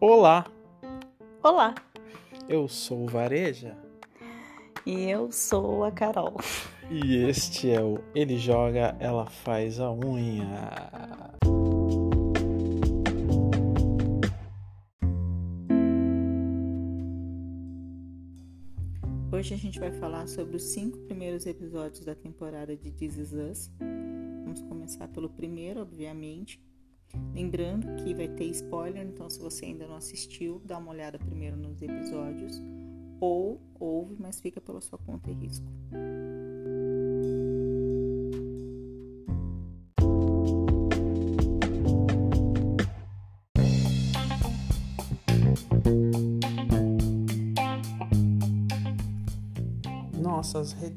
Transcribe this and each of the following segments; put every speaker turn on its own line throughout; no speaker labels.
Olá,
Olá,
eu sou o Vareja
e eu sou a Carol.
e este é o Ele Joga, Ela Faz a Unha.
Hoje a gente vai falar sobre os cinco primeiros episódios da temporada de This Is Us. Vamos começar pelo primeiro, obviamente. Lembrando que vai ter spoiler, então se você ainda não assistiu, dá uma olhada primeiro nos episódios. Ou ouve, mas fica pela sua conta e risco.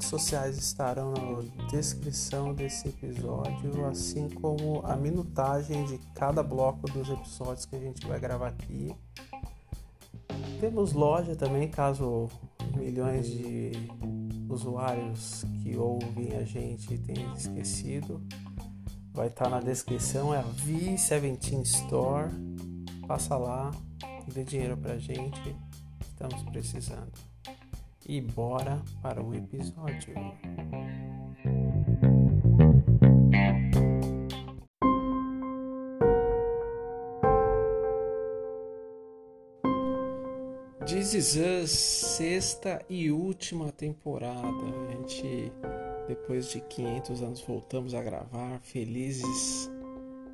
Sociais estarão na descrição desse episódio, assim como a minutagem de cada bloco dos episódios que a gente vai gravar aqui. Temos loja também, caso milhões de usuários que ouvem a gente tenham esquecido. Vai estar na descrição, é a V17 Store. Passa lá, dê dinheiro pra gente, estamos precisando. E bora para o episódio. This Is Us, sexta e última temporada. A gente, depois de 500 anos, voltamos a gravar, felizes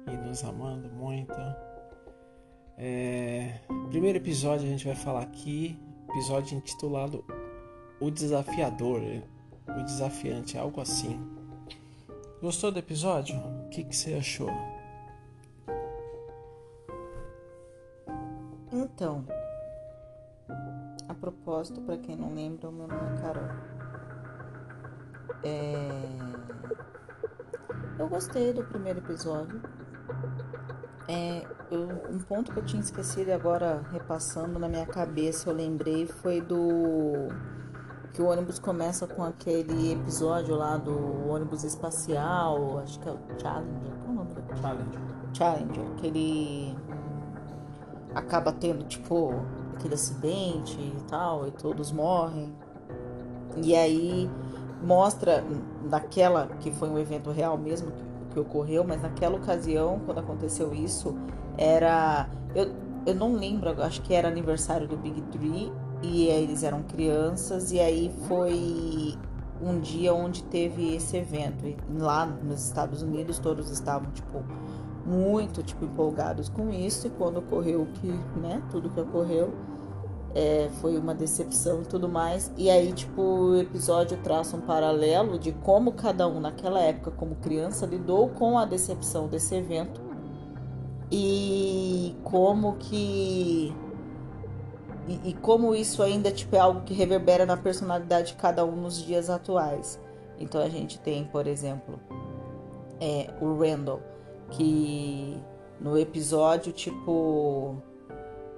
e nos amando muito. É, primeiro episódio a gente vai falar aqui, episódio intitulado O Desafiador, O Desafiante, algo assim. Gostou do episódio? O que, que você achou?
Então, a propósito, para quem não lembra, o meu nome é Carol. É... Eu gostei do primeiro episódio. É, eu- um ponto que eu tinha esquecido e agora repassando na minha cabeça eu lembrei foi do que o ônibus começa com aquele episódio lá do ônibus espacial, acho que é o Challenger, qual é o nome do
Challenge.
Challenger, que ele acaba tendo, tipo, aquele acidente e tal, e todos morrem. E aí mostra naquela que foi um evento real mesmo que, que ocorreu, mas naquela ocasião, quando aconteceu isso, era. Eu, eu não lembro, acho que era aniversário do Big Three, e eles eram crianças, e aí foi um dia onde teve esse evento. E lá nos Estados Unidos todos estavam, tipo, muito tipo empolgados com isso e quando ocorreu que né tudo que ocorreu é, foi uma decepção e tudo mais e aí tipo o episódio traça um paralelo de como cada um naquela época como criança lidou com a decepção desse evento e como que e, e como isso ainda tipo é algo que reverbera na personalidade de cada um nos dias atuais. Então a gente tem por exemplo é, o Randall que no episódio, tipo,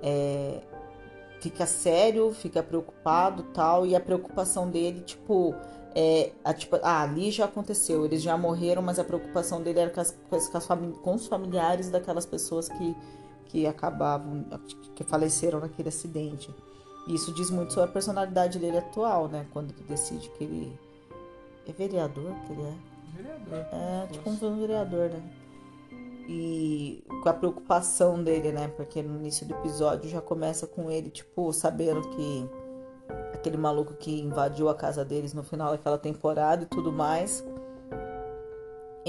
é, fica sério, fica preocupado tal, e a preocupação dele, tipo, é, a, tipo, ah, ali já aconteceu, eles já morreram, mas a preocupação dele era com, as, com, as, com os familiares daquelas pessoas que, que acabavam, que faleceram naquele acidente. E isso diz muito sobre a personalidade dele atual, né? Quando ele decide que ele é vereador, que ele é.
Vereador.
É, tipo um vereador, né? E com a preocupação dele, né? Porque no início do episódio já começa com ele, tipo, sabendo que aquele maluco que invadiu a casa deles no final daquela temporada e tudo mais.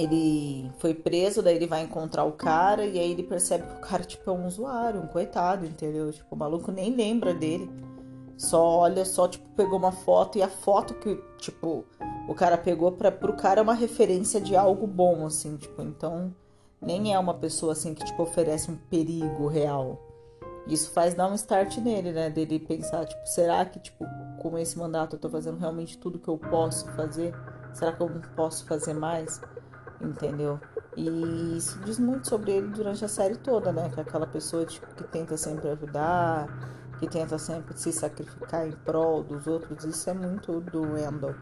Ele foi preso, daí ele vai encontrar o cara e aí ele percebe que o cara, tipo, é um usuário, um coitado, entendeu? Tipo, o maluco nem lembra dele. Só olha, só, tipo, pegou uma foto e a foto que, tipo, o cara pegou pra, pro cara é uma referência de algo bom, assim, tipo, então nem é uma pessoa assim que tipo oferece um perigo real. Isso faz dar um start nele, né? Dele pensar, tipo, será que, tipo, com esse mandato eu tô fazendo realmente tudo que eu posso fazer? Será que eu não posso fazer mais? Entendeu? E isso diz muito sobre ele durante a série toda, né? Que é aquela pessoa tipo, que tenta sempre ajudar, que tenta sempre se sacrificar em prol dos outros. Isso é muito do Randall.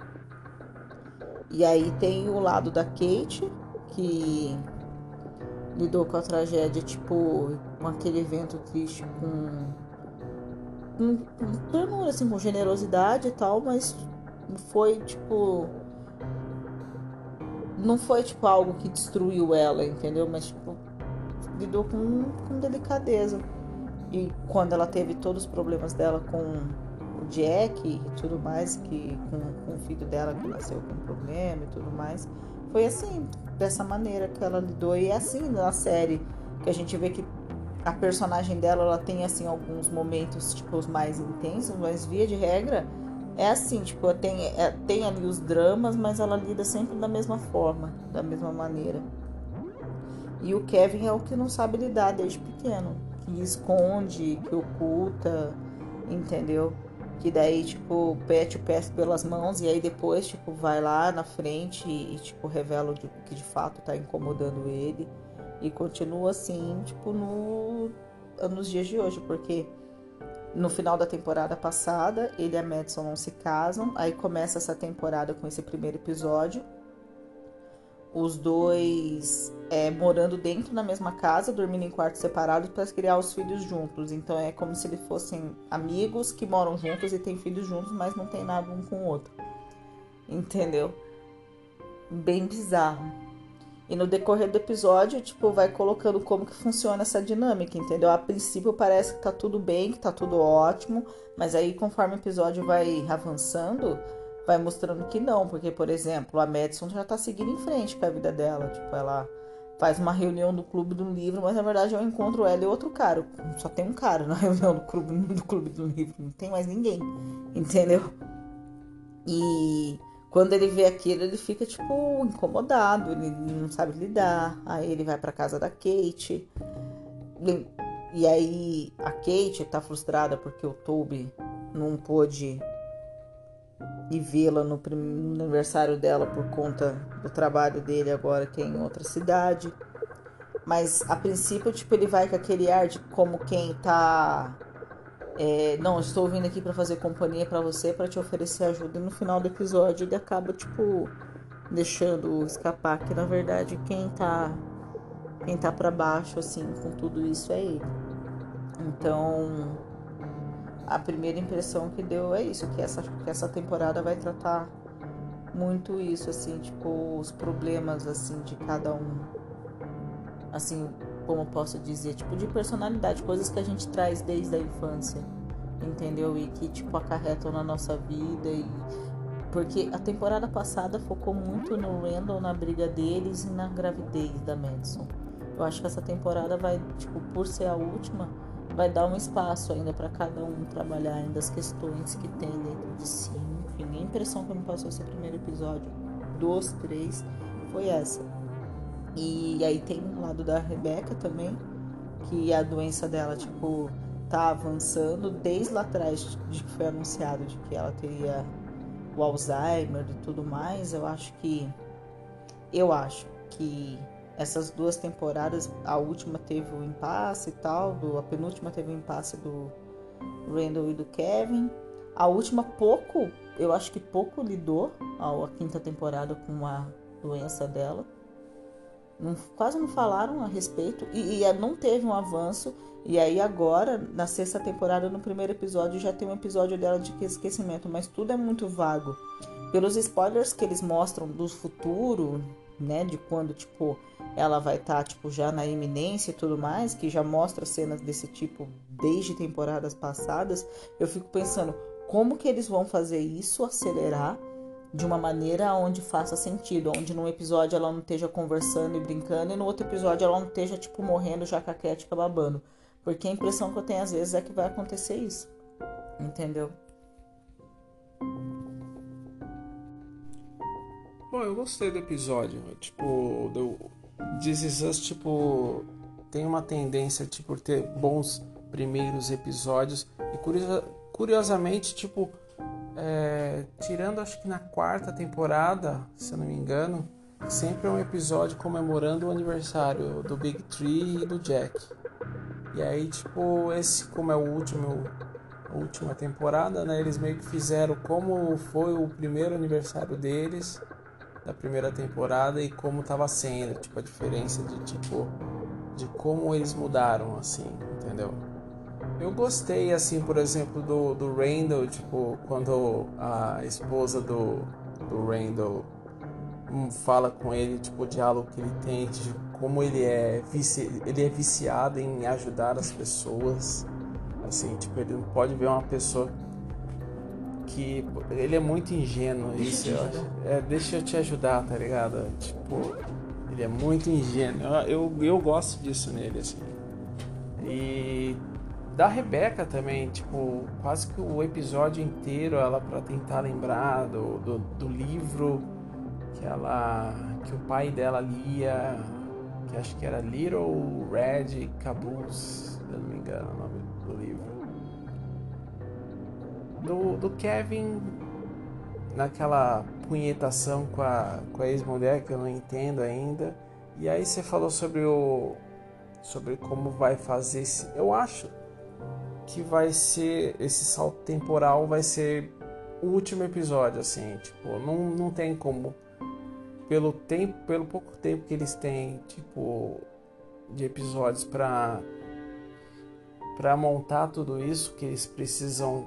E aí tem o lado da Kate, que lidou com a tragédia, tipo, com aquele evento triste com. com ternura, assim, com generosidade e tal, mas foi, tipo. Não foi, tipo, algo que destruiu ela, entendeu? Mas, tipo, lidou com, com delicadeza. E quando ela teve todos os problemas dela com o Jack e tudo mais, que com, com o filho dela que nasceu com problema e tudo mais, foi assim, dessa maneira que ela lidou. E é assim na série que a gente vê que a personagem dela ela tem assim alguns momentos tipo os mais intensos, mas via de regra é assim, tipo, tem, é, tem ali os dramas, mas ela lida sempre da mesma forma, da mesma maneira. E o Kevin é o que não sabe lidar desde pequeno, que esconde, que oculta, entendeu? Que daí, tipo, pete o pé pelas mãos e aí depois, tipo, vai lá na frente e, tipo, revela o que de fato tá incomodando ele. E continua assim, tipo, no, nos dias de hoje, porque no final da temporada passada, ele e a Madison não se casam, aí começa essa temporada com esse primeiro episódio os dois é, morando dentro da mesma casa, dormindo em quartos separados para criar os filhos juntos. Então é como se eles fossem amigos que moram juntos e têm filhos juntos, mas não tem nada um com o outro. Entendeu? Bem bizarro. E no decorrer do episódio, tipo, vai colocando como que funciona essa dinâmica, entendeu? A princípio parece que tá tudo bem, que tá tudo ótimo, mas aí conforme o episódio vai avançando, vai mostrando que não, porque, por exemplo, a Madison já tá seguindo em frente com a vida dela. Tipo, ela faz uma reunião do clube do livro, mas na verdade eu encontro ela e outro cara. Só tem um cara na reunião do clube, do clube do livro, não tem mais ninguém, entendeu? E quando ele vê aquilo, ele fica tipo incomodado, ele não sabe lidar. Aí ele vai para casa da Kate. E aí a Kate tá frustrada porque o Toby não pôde e vê-la no, no aniversário dela por conta do trabalho dele agora que é em outra cidade. Mas a princípio, tipo, ele vai com aquele ar de como quem tá. É, não, estou vindo aqui para fazer companhia para você, para te oferecer ajuda. E no final do episódio ele acaba, tipo, deixando escapar que na verdade quem tá. Quem tá para baixo, assim, com tudo isso é ele. Então a primeira impressão que deu é isso, que essa, que essa temporada vai tratar muito isso, assim, tipo, os problemas, assim, de cada um. Assim, como posso dizer, tipo, de personalidade, coisas que a gente traz desde a infância, entendeu? E que, tipo, acarretam na nossa vida e... Porque a temporada passada focou muito no Randall, na briga deles e na gravidez da Madison. Eu acho que essa temporada vai, tipo, por ser a última, vai dar um espaço ainda para cada um trabalhar ainda as questões que tem dentro de si. Enfim, a impressão que me passou esse primeiro episódio, dos três, foi essa. E aí tem o lado da Rebeca também, que a doença dela, tipo, tá avançando desde lá atrás de que foi anunciado de que ela teria o Alzheimer e tudo mais. Eu acho que. Eu acho que essas duas temporadas, a última teve o impasse e tal, do, a penúltima teve o impasse do Randall e do Kevin. A última pouco, eu acho que pouco lidou, a quinta temporada, com a doença dela. Não, quase não falaram a respeito e, e não teve um avanço. E aí agora, na sexta temporada, no primeiro episódio, já tem um episódio dela de esquecimento, mas tudo é muito vago. Pelos spoilers que eles mostram do futuro, né, de quando tipo ela vai estar tá, tipo já na iminência e tudo mais, que já mostra cenas desse tipo desde temporadas passadas, eu fico pensando como que eles vão fazer isso acelerar de uma maneira onde faça sentido, onde num episódio ela não esteja conversando e brincando e no outro episódio ela não esteja tipo morrendo já caquética babando, porque a impressão que eu tenho às vezes é que vai acontecer isso. Entendeu?
Bom, eu gostei do episódio. Tipo, do This Is Us, tipo, tem uma tendência, tipo, ter bons primeiros episódios. E curiosa, curiosamente, tipo, é, tirando acho que na quarta temporada, se eu não me engano, sempre é um episódio comemorando o aniversário do Big Tree e do Jack. E aí, tipo, esse como é o último última temporada, né? Eles meio que fizeram como foi o primeiro aniversário deles da primeira temporada e como tava sendo, tipo a diferença de tipo de como eles mudaram assim, entendeu? Eu gostei assim, por exemplo, do, do Randall, tipo, quando a esposa do, do Randall hum, fala com ele, tipo, o diálogo que ele tem, tipo, como ele é, vici, ele é viciado em ajudar as pessoas. Assim, tipo, ele não pode ver uma pessoa que ele é muito ingênuo, isso eu acho. É, deixa eu te ajudar, tá ligado? Tipo, ele é muito ingênuo. Eu, eu gosto disso nele, assim. E da Rebeca também, tipo, quase que o episódio inteiro ela para tentar lembrar do, do, do, livro que ela que o pai dela lia, que acho que era Little Red Caboose, se eu não me engano o nome do livro. Do, do Kevin naquela punhetação com a, com a ex-mulher que eu não entendo ainda. E aí você falou sobre o sobre como vai fazer esse, eu acho que vai ser esse salto temporal vai ser o último episódio assim, tipo, não, não tem como pelo tempo, pelo pouco tempo que eles têm, tipo, de episódios para para montar tudo isso que eles precisam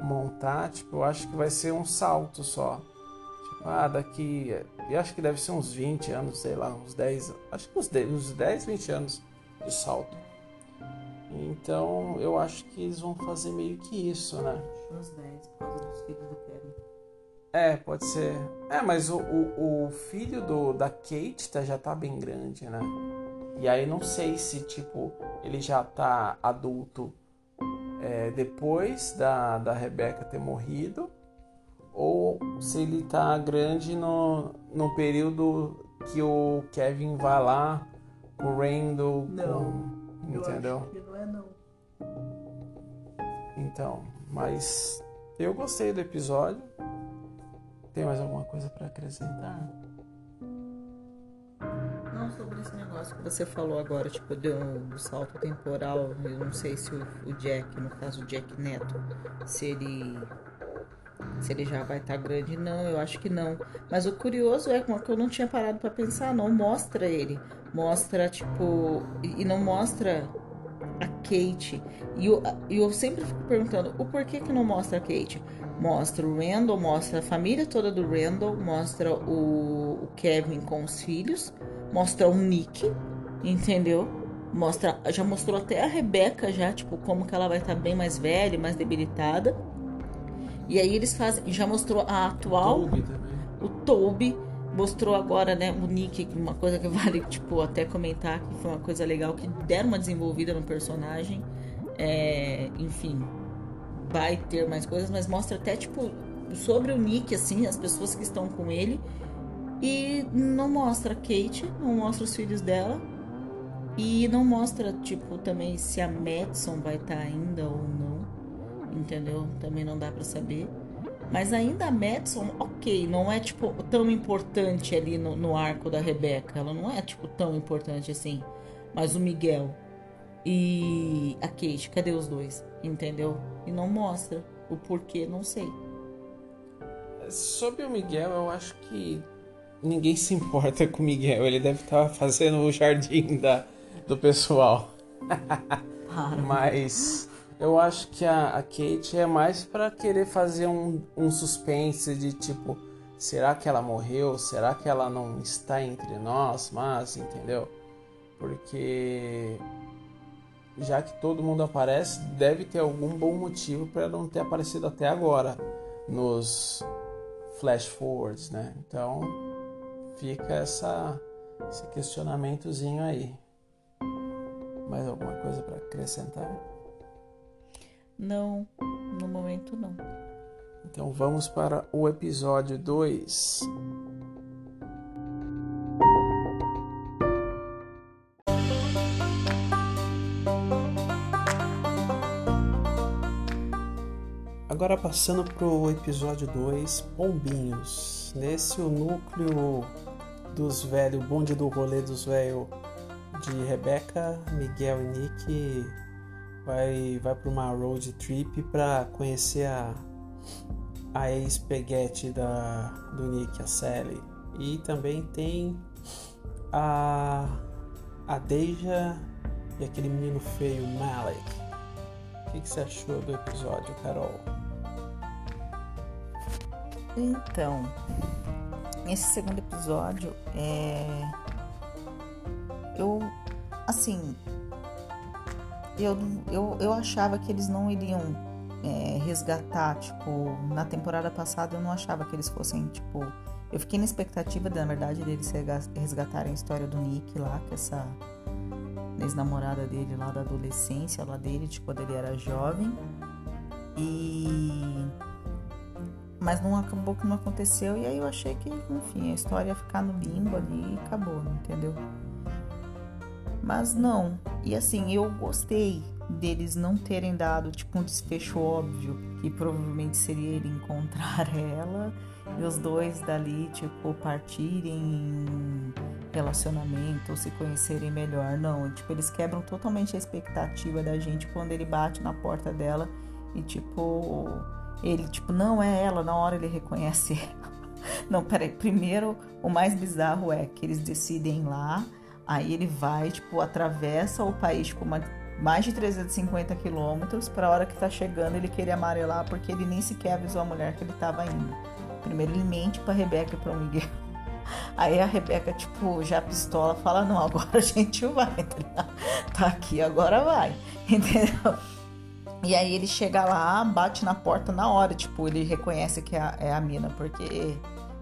montar, tipo, eu acho que vai ser um salto só. Tipo, ah, daqui, eu acho que deve ser uns 20 anos, sei lá, uns 10, acho que uns 10, uns 10 20 anos de salto. Então eu acho que eles vão fazer meio que isso, né?
Uns 10, por causa dos filhos do Kevin.
É, pode ser. É, mas o, o, o filho do, da Kate tá, já tá bem grande, né? E aí não sei se, tipo, ele já tá adulto é, depois da, da Rebecca ter morrido ou se ele tá grande no, no período que o Kevin vai lá com o Randall,
Não,
com, entendeu? Então, mas eu gostei do episódio. Tem mais alguma coisa para acrescentar?
Não, sobre esse negócio que você falou agora, tipo, do, do salto temporal, eu não sei se o, o Jack, no caso o Jack Neto, se ele se ele já vai estar tá grande, não, eu acho que não. Mas o curioso é que eu não tinha parado para pensar, não mostra ele. Mostra, tipo, e não mostra a Kate. E eu, eu sempre fico perguntando, o porquê que não mostra a Kate? Mostra o Randall, mostra a família toda do Randall, mostra o, o Kevin com os filhos, mostra o Nick, entendeu? Mostra, já mostrou até a Rebeca já, tipo, como que ela vai estar tá bem mais velha, mais debilitada. E aí eles fazem, já mostrou a atual, o Toby, mostrou agora, né, o Nick, uma coisa que vale, tipo, até comentar que foi uma coisa legal, que deram uma desenvolvida no personagem. É, enfim, vai ter mais coisas, mas mostra até, tipo, sobre o Nick, assim, as pessoas que estão com ele. E não mostra a Kate, não mostra os filhos dela. E não mostra, tipo, também se a Madison vai estar tá ainda ou não entendeu? Também não dá para saber. Mas ainda a Madison, ok, não é tipo tão importante ali no, no arco da Rebeca. Ela não é tipo tão importante assim. Mas o Miguel e a Kate, cadê os dois? Entendeu? E não mostra. O porquê, não sei.
Sobre o Miguel, eu acho que ninguém se importa com o Miguel. Ele deve estar fazendo o jardim da, do pessoal. Mas eu acho que a, a Kate é mais para querer fazer um, um suspense de tipo, será que ela morreu? Será que ela não está entre nós? Mas, entendeu? Porque já que todo mundo aparece, deve ter algum bom motivo para não ter aparecido até agora nos flash forwards, né? Então fica essa, esse questionamentozinho aí. Mais alguma coisa para acrescentar?
Não, no momento não.
Então vamos para o episódio 2. Agora passando para o episódio 2, Pombinhos. Nesse o núcleo dos velhos, bonde do rolê dos velhos de Rebeca, Miguel e Nick vai, vai para uma road trip para conhecer a, a ex-peguete da, do Nick, a Sally. E também tem a, a Deja e aquele menino feio, Malik. O que, que você achou do episódio, Carol?
Então, esse segundo episódio é. Eu. Assim. Eu, eu, eu achava que eles não iriam é, resgatar, tipo, na temporada passada eu não achava que eles fossem, tipo. Eu fiquei na expectativa, na verdade, deles resgatarem a história do Nick lá, que essa ex-namorada dele lá da adolescência, lá dele, de quando ele era jovem. E. Mas não acabou que não aconteceu, e aí eu achei que, enfim, a história ia ficar no limbo ali e acabou, entendeu? Mas não. E assim, eu gostei deles não terem dado tipo um desfecho óbvio, que provavelmente seria ele encontrar ela e os dois dali, tipo, partirem em relacionamento ou se conhecerem melhor. Não, tipo, eles quebram totalmente a expectativa da gente quando ele bate na porta dela e, tipo, ele, tipo, não é ela, na hora ele reconhece ela. Não, peraí, primeiro o mais bizarro é que eles decidem lá Aí ele vai, tipo, atravessa o país, tipo, uma, mais de 350 quilômetros, para a hora que tá chegando ele querer amarelar, porque ele nem sequer avisou a mulher que ele tava indo. Primeiro ele mente pra Rebeca e pro Miguel. Aí a Rebeca, tipo, já pistola, fala: Não, agora a gente vai, tá, tá aqui, agora vai, entendeu? E aí ele chega lá, bate na porta na hora, tipo, ele reconhece que é a, é a mina, porque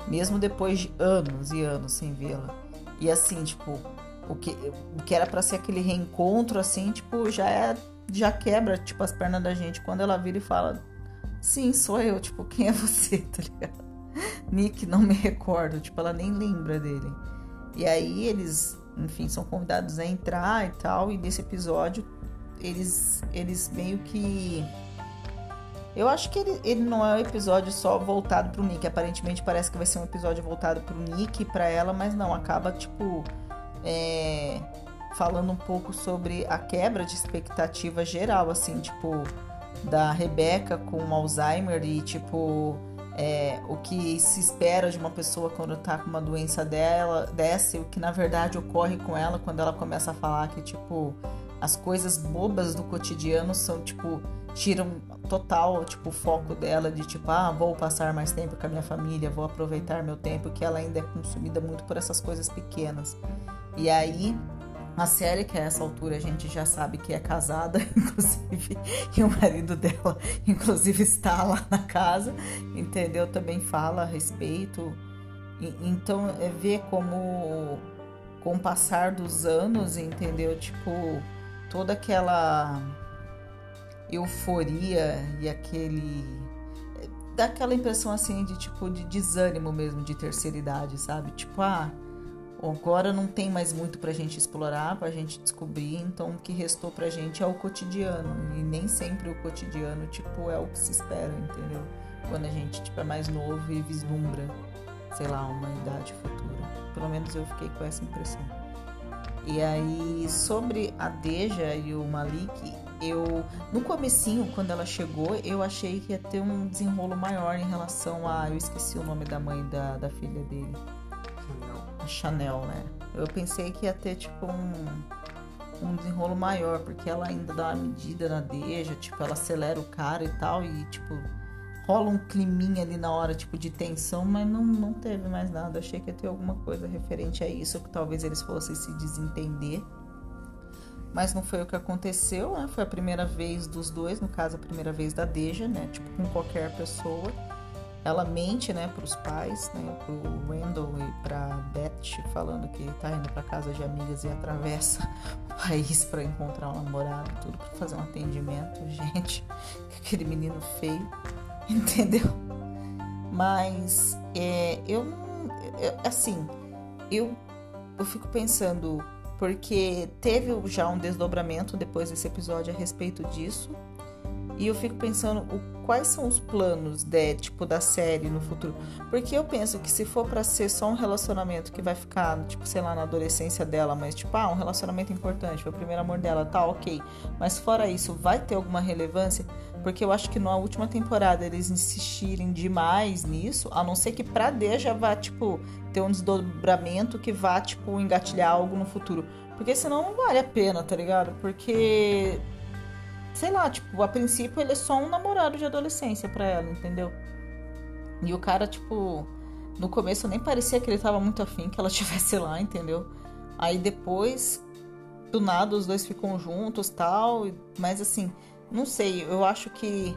mesmo depois de anos e anos sem vê-la. E assim, tipo, o que, o que era para ser aquele reencontro, assim, tipo, já é. Já quebra, tipo, as pernas da gente quando ela vira e fala: Sim, sou eu, tipo, quem é você, tá ligado? Nick, não me recordo, tipo, ela nem lembra dele. E aí eles, enfim, são convidados a entrar e tal, e nesse episódio eles, eles meio que. Eu acho que ele, ele não é um episódio só voltado pro Nick. Aparentemente parece que vai ser um episódio voltado pro Nick e pra ela, mas não, acaba, tipo é, falando um pouco sobre a quebra de expectativa geral, assim, tipo, da Rebeca com Alzheimer e, tipo, é, o que se espera de uma pessoa quando tá com uma doença dela, dessa, e o que na verdade ocorre com ela quando ela começa a falar que, tipo, as coisas bobas do cotidiano são, tipo, tiram total, tipo, o foco dela de, tipo, ah, vou passar mais tempo com a minha família, vou aproveitar meu tempo, que ela ainda é consumida muito por essas coisas pequenas. E aí, a série, que a essa altura a gente já sabe que é casada, inclusive, e o marido dela, inclusive, está lá na casa, entendeu? Também fala a respeito. Então, é ver como, com o passar dos anos, entendeu? Tipo, toda aquela euforia e aquele dá aquela impressão assim de tipo de desânimo mesmo de terceira idade, sabe? Tipo, ah, Agora não tem mais muito pra gente explorar, pra gente descobrir, então o que restou pra gente é o cotidiano. E nem sempre o cotidiano, tipo, é o que se espera, entendeu? Quando a gente, tipo, é mais novo e vislumbra, sei lá, uma idade futura. Pelo menos eu fiquei com essa impressão. E aí, sobre a Deja e o Malik, eu no comecinho, quando ela chegou, eu achei que ia ter um desenrolo maior em relação a. Eu esqueci o nome da mãe da, da filha dele. Chanel, né? Eu pensei que ia ter tipo um, um desenrolo maior, porque ela ainda dá uma medida na deja, tipo, ela acelera o cara e tal, e tipo, rola um climinha ali na hora, tipo, de tensão, mas não, não teve mais nada. Achei que ia ter alguma coisa referente a isso, que talvez eles fossem se desentender. Mas não foi o que aconteceu, né? Foi a primeira vez dos dois, no caso, a primeira vez da Deja, né? Tipo, com qualquer pessoa ela mente, né, para os pais, né, pro Randall e para Beth, falando que tá indo para casa de amigas e atravessa o país para encontrar um namorado, tudo para fazer um atendimento, gente, aquele menino feio, entendeu? Mas é, eu assim, eu eu fico pensando porque teve já um desdobramento depois desse episódio a respeito disso E eu fico pensando o, quais são os planos de, tipo, da série no futuro. Porque eu penso que se for para ser só um relacionamento que vai ficar, tipo, sei lá, na adolescência dela, mas tipo, ah, um relacionamento importante, foi o primeiro amor dela, tá, ok. Mas fora isso, vai ter alguma relevância? Porque eu acho que na última temporada eles insistirem demais nisso, a não ser que pra Deja vá, tipo, ter um desdobramento que vá, tipo, engatilhar algo no futuro. Porque senão não vale a pena, tá ligado? Porque sei lá, tipo, a princípio ele é só um namorado de adolescência para ela, entendeu? E o cara, tipo, no começo nem parecia que ele tava muito afim que ela estivesse lá, entendeu? Aí depois, do nada, os dois ficam juntos tal, mas assim, não sei, eu acho que.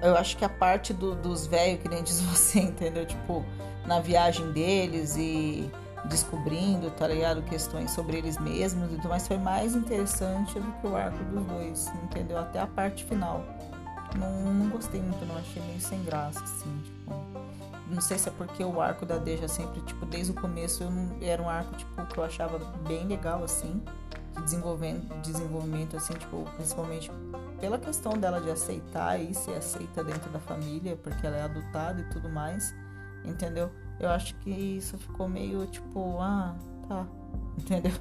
Eu acho que a parte do, dos velhos, que nem diz você, entendeu? Tipo, na viagem deles e descobrindo, tá ligado? Questões sobre eles mesmos e tudo mais. Foi mais interessante do que o arco dos dois, entendeu? Até a parte final. Não, não gostei muito, não. Achei meio sem graça, assim, tipo. Não sei se é porque o arco da Deja sempre, tipo, desde o começo não, era um arco, tipo, que eu achava bem legal, assim. De desenvolvimento, desenvolvimento, assim, tipo, principalmente pela questão dela de aceitar e ser aceita dentro da família, porque ela é adotada e tudo mais, entendeu? Eu acho que isso ficou meio tipo, ah, tá, entendeu?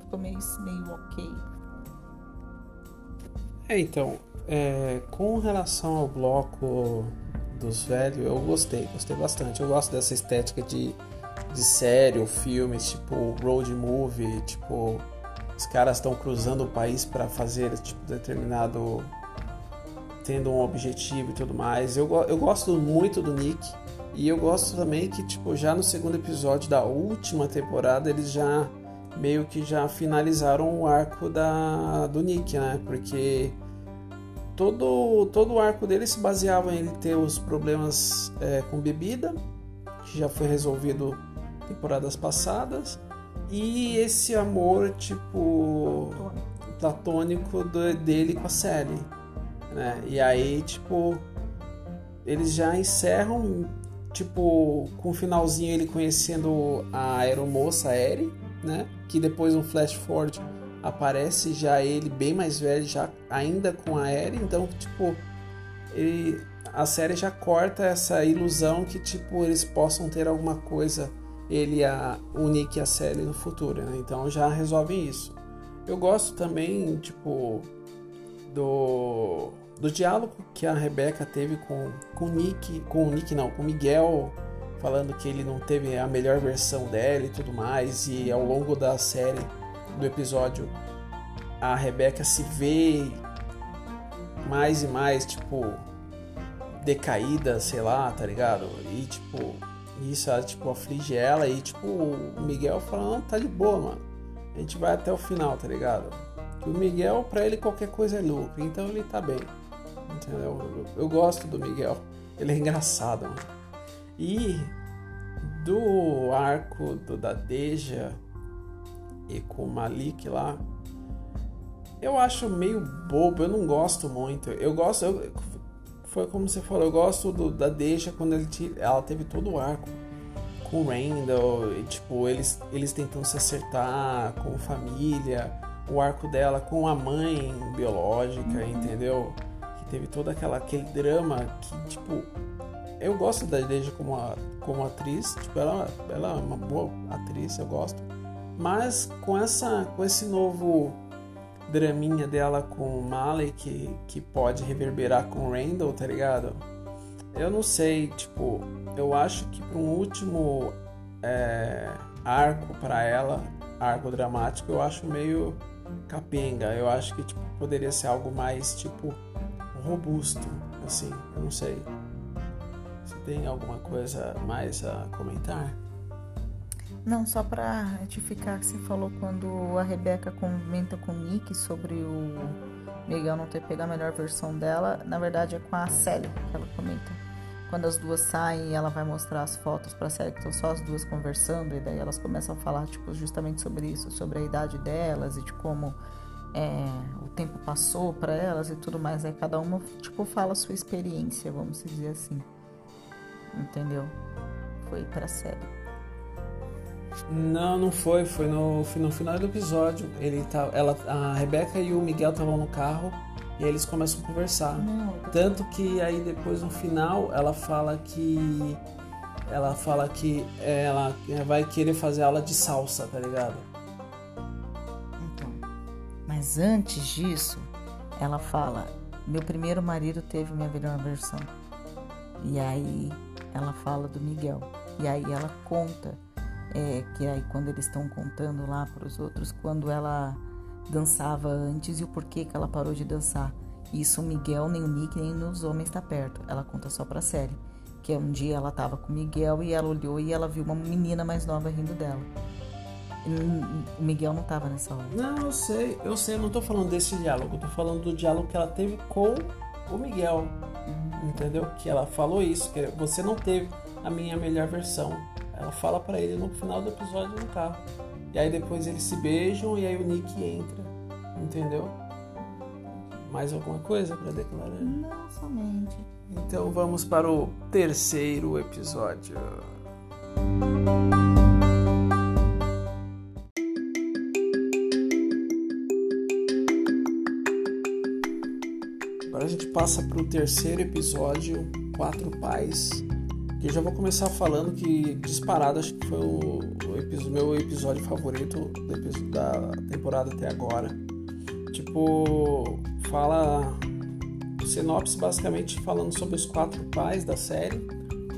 Ficou meio, meio ok.
É, então, é, com relação ao bloco dos velhos, eu gostei, gostei bastante. Eu gosto dessa estética de, de série ou filmes, tipo road movie, tipo, os caras estão cruzando o país para fazer tipo determinado tendo um objetivo e tudo mais. Eu, eu gosto muito do Nick. E eu gosto também que, tipo, já no segundo episódio da última temporada, eles já meio que já finalizaram o arco da, do Nick, né? Porque todo, todo o arco dele se baseava em ele ter os problemas é, com bebida, que já foi resolvido temporadas passadas, e esse amor, tipo, platônico do, dele com a série, né? E aí, tipo, eles já encerram tipo, com o finalzinho ele conhecendo a aeromoça Eri, né? Que depois um flash forward aparece já ele bem mais velho, já ainda com a Eri, então, tipo, ele, a série já corta essa ilusão que, tipo, eles possam ter alguma coisa, ele a o Nick e a Sally no futuro, né? Então já resolvem isso. Eu gosto também, tipo, do do diálogo que a Rebeca teve com, com o Nick, com o Nick não, com o Miguel, falando que ele não teve a melhor versão dela e tudo mais, e ao longo da série, do episódio, a Rebeca se vê mais e mais, tipo, decaída, sei lá, tá ligado? E tipo, isso tipo, aflige ela e tipo, o Miguel fala, não, tá de boa, mano. A gente vai até o final, tá ligado? Que o Miguel, pra ele qualquer coisa é lucro, então ele tá bem. Entendeu? Eu, eu gosto do Miguel. Ele é engraçado, mano. E do arco do, da Deja e com o Malik lá, eu acho meio bobo, eu não gosto muito. Eu gosto, eu, foi como você falou, eu gosto do, da Deja quando ele, ela teve todo o arco com o Randall, e, tipo, eles, eles tentando se acertar com família, o arco dela com a mãe biológica, uhum. entendeu? Teve todo aquela, aquele drama que, tipo, eu gosto da Deja como, a, como atriz, tipo, ela, ela é uma boa atriz, eu gosto. Mas com essa com esse novo draminha dela com o Malik que, que pode reverberar com o Randall, tá ligado? Eu não sei, tipo, eu acho que para um último é, arco para ela, arco dramático, eu acho meio capenga. Eu acho que tipo, poderia ser algo mais tipo robusto, assim, eu não sei. Você tem alguma coisa mais a comentar?
Não, só para retificar que você falou quando a Rebeca comenta com o Nick sobre o Miguel não ter pegado a melhor versão dela, na verdade é com a Célia que ela comenta. Quando as duas saem, ela vai mostrar as fotos para a Célia que estão só as duas conversando e daí elas começam a falar tipo justamente sobre isso, sobre a idade delas e de como é, o tempo passou para elas e tudo mais. Aí cada uma, tipo, fala a sua experiência, vamos dizer assim. Entendeu? Foi pra série.
Não, não foi. Foi no, no final do episódio. Ele tá, ela, a Rebeca e o Miguel estavam no carro E eles começam a conversar.
Não,
Tanto que aí depois no final ela fala que. Ela fala que ela vai querer fazer aula de salsa, tá ligado?
Mas antes disso, ela fala: meu primeiro marido teve minha melhor versão. E aí ela fala do Miguel. E aí ela conta é, que aí quando eles estão contando lá para os outros quando ela dançava antes e o porquê que ela parou de dançar. Isso o Miguel, nem o Nick, nem os homens está perto. Ela conta só pra série. Que um dia ela tava com o Miguel e ela olhou e ela viu uma menina mais nova rindo dela. O Miguel não tava nessa hora.
Não, eu sei, eu sei, eu não tô falando desse diálogo, eu tô falando do diálogo que ela teve com o Miguel. Entendeu? Que ela falou isso, que você não teve a minha melhor versão. Ela fala pra ele no final do episódio no carro. E aí depois eles se beijam e aí o Nick entra. Entendeu? Mais alguma coisa pra declarar?
Não somente.
Então vamos para o terceiro episódio. A gente passa para o terceiro episódio, Quatro Pais. Que eu já vou começar falando que disparado acho que foi o, o meu episódio favorito da temporada até agora. Tipo, fala sinopse basicamente falando sobre os quatro pais da série: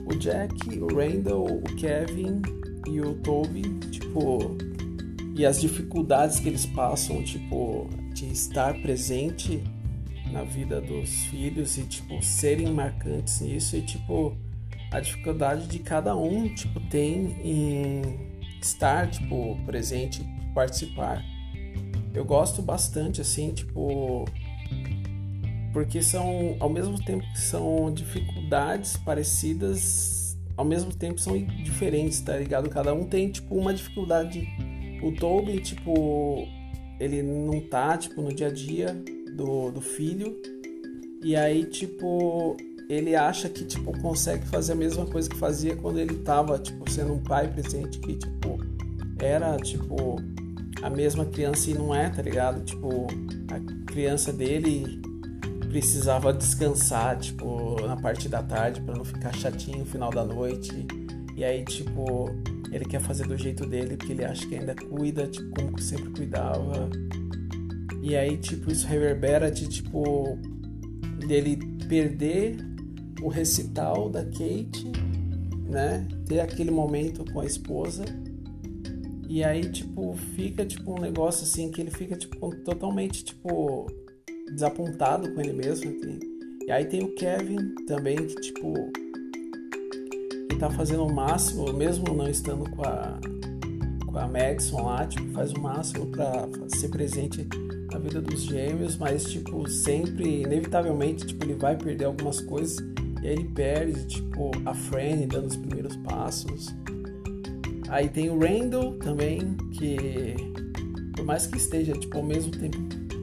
o Jack, o Randall, o Kevin e o Toby, tipo, e as dificuldades que eles passam, tipo, de estar presente na vida dos filhos e tipo serem marcantes nisso e tipo a dificuldade de cada um tipo tem em estar tipo presente, participar. Eu gosto bastante assim, tipo porque são ao mesmo tempo que são dificuldades parecidas, ao mesmo tempo são diferentes, tá ligado? Cada um tem tipo uma dificuldade. O Toby, tipo, ele não tá tipo no dia a dia do, do filho. E aí, tipo, ele acha que tipo consegue fazer a mesma coisa que fazia quando ele tava tipo sendo um pai presente que tipo era tipo a mesma criança e não é, tá ligado? Tipo, a criança dele precisava descansar, tipo, na parte da tarde para não ficar chatinho no final da noite. E aí, tipo, ele quer fazer do jeito dele porque ele acha que ainda cuida, tipo, como sempre cuidava. E aí, tipo, isso reverbera de, tipo, dele perder o recital da Kate, né? Ter aquele momento com a esposa. E aí, tipo, fica, tipo, um negócio assim que ele fica, tipo, totalmente, tipo, desapontado com ele mesmo. E aí tem o Kevin também, que, tipo, que tá fazendo o máximo, mesmo não estando com a, com a Madison lá, tipo, faz o máximo pra ser presente na vida dos gêmeos, mas, tipo, sempre, inevitavelmente, tipo, ele vai perder algumas coisas e aí ele perde, tipo, a Fran dando os primeiros passos. Aí tem o Randall também, que por mais que esteja, tipo, ao mesmo tempo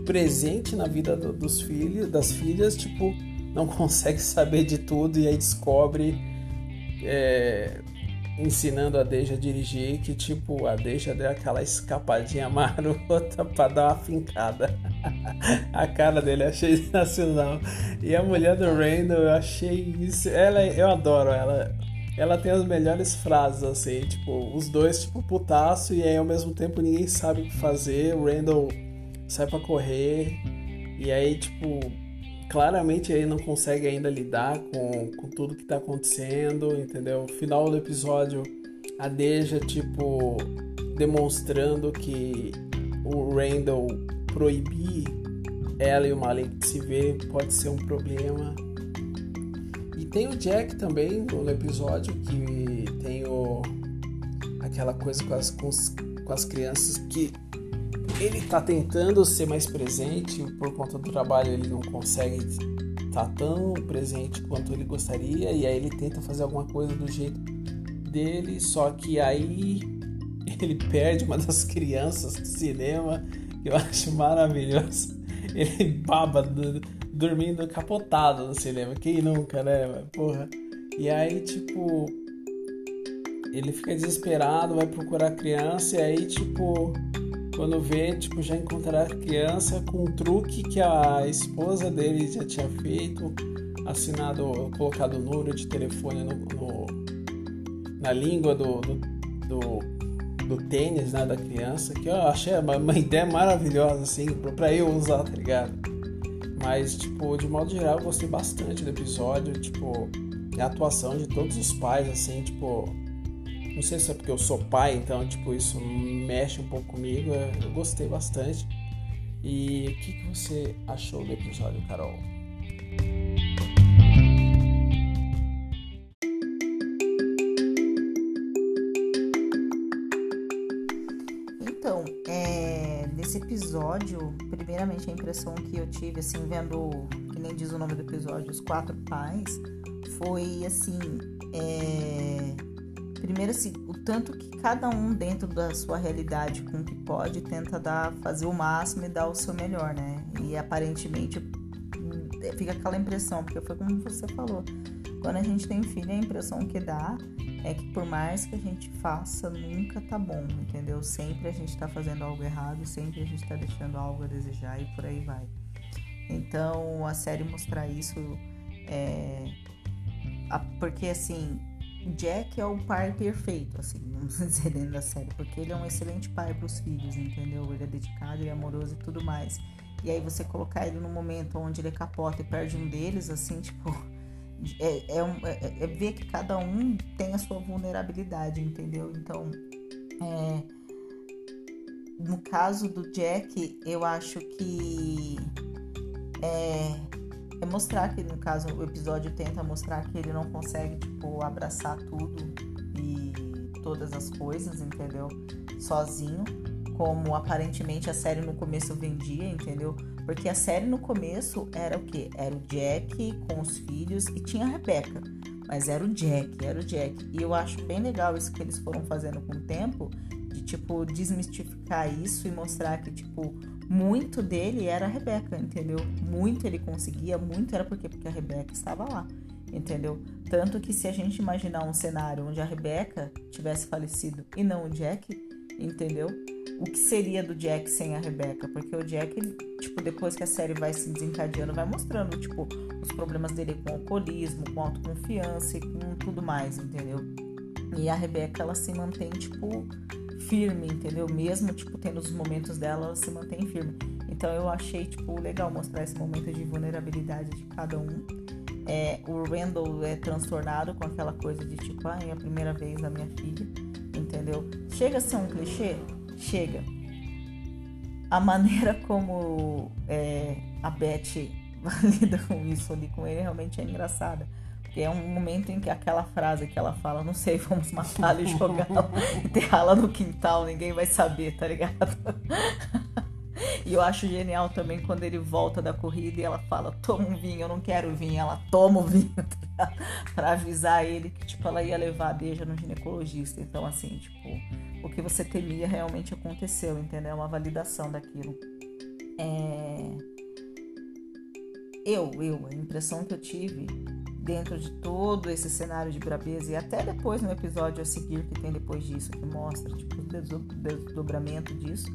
presente na vida do, dos filhos, das filhas, tipo, não consegue saber de tudo e aí descobre é, ensinando a Deja a dirigir que, tipo, a Deja deu aquela escapadinha marota pra dar uma fincada. a cara dele eu achei sensacional. E a mulher do Randall, eu achei isso. Ela, eu adoro ela. Ela tem as melhores frases, assim, tipo, os dois, tipo, putaço, e aí ao mesmo tempo ninguém sabe o que fazer. O Randall sai pra correr, e aí, tipo, claramente ele não consegue ainda lidar com, com tudo que tá acontecendo, entendeu? Final do episódio, a Deja, tipo, demonstrando que o Randall proibir ela e o Malik de se ver pode ser um problema. E tem o Jack também no episódio que tem o aquela coisa com as, com, com as crianças que ele tá tentando ser mais presente por conta do trabalho ele não consegue estar tá tão presente quanto ele gostaria e aí ele tenta fazer alguma coisa do jeito dele só que aí ele perde uma das crianças do cinema que eu acho maravilhoso. Ele baba do, dormindo capotado no cinema quem nunca né porra. E aí tipo ele fica desesperado vai procurar a criança e aí tipo quando vê, tipo, já encontrar a criança com um truque que a esposa dele já tinha feito, assinado, colocado o número de telefone no, no na língua do, do, do, do, tênis, né, da criança, que eu achei uma, uma ideia maravilhosa, assim, pra, eu usar, tá ligado? Mas, tipo, de modo geral, eu gostei bastante do episódio, tipo, a atuação de todos os pais, assim, tipo, não sei se é porque eu sou pai, então, tipo, isso mexe um pouco comigo. Eu gostei bastante. E o que, que você achou do episódio, Carol?
Então, é, nesse episódio, primeiramente a impressão que eu tive, assim, vendo, que nem diz o nome do episódio, Os Quatro Pais, foi assim. É, primeiro assim, o tanto que cada um dentro da sua realidade com o que pode tenta dar fazer o máximo e dar o seu melhor, né? E aparentemente fica aquela impressão, porque foi como você falou. Quando a gente tem filho, a impressão que dá é que por mais que a gente faça, nunca tá bom, entendeu? Sempre a gente tá fazendo algo errado, sempre a gente tá deixando algo a desejar e por aí vai. Então, a série mostrar isso é, porque assim Jack é o pai perfeito, assim, vamos dizer dentro da série, porque ele é um excelente pai para os filhos, entendeu? Ele é dedicado, ele é amoroso e tudo mais. E aí você colocar ele num momento onde ele capota e perde um deles, assim, tipo, é, é, um, é, é ver que cada um tem a sua vulnerabilidade, entendeu? Então, é, no caso do Jack, eu acho que é, é mostrar que, no caso, o episódio tenta mostrar que ele não consegue, tipo, abraçar tudo e todas as coisas, entendeu? Sozinho, como aparentemente a série no começo vendia, entendeu? Porque a série no começo era o quê? Era o Jack com os filhos e tinha a Rebecca. Mas era o Jack, era o Jack. E eu acho bem legal isso que eles foram fazendo com o tempo, de tipo desmistificar isso e mostrar que tipo muito dele era a Rebeca, entendeu? Muito ele conseguia, muito era porque porque a Rebeca estava lá, entendeu? Tanto que se a gente imaginar um cenário onde a Rebeca tivesse falecido e não o Jack, entendeu? O que seria do Jack sem a Rebeca? Porque o Jack, tipo, depois que a série vai se desencadeando, vai mostrando, tipo, os problemas dele com alcoolismo, com autoconfiança e com tudo mais, entendeu? E a Rebeca, ela se mantém, tipo, firme, entendeu? Mesmo, tipo, tendo os momentos dela, ela se mantém firme. Então eu achei, tipo, legal mostrar esse momento de vulnerabilidade de cada um. É, o Randall é transtornado com aquela coisa de tipo, ah, é a primeira vez da minha filha, entendeu? Chega a ser um clichê? Chega. A maneira como é, a Beth lida com isso ali com ele realmente é engraçada. Porque é um momento em que aquela frase que ela fala, não sei, vamos matá-la e jogá-la, enterrá-la no quintal, ninguém vai saber, tá ligado? E eu acho genial também quando ele volta da corrida e ela fala: toma um vinho, eu não quero vinho. Ela toma o vinho tá pra avisar ele que, tipo, ela ia levar a Deja no ginecologista. Então, assim, tipo, o que você temia realmente aconteceu, entendeu? É uma validação daquilo. É... Eu, eu, a impressão que eu tive dentro de todo esse cenário de brabeza e até depois no episódio a seguir que tem depois disso que mostra tipo o desdobramento disso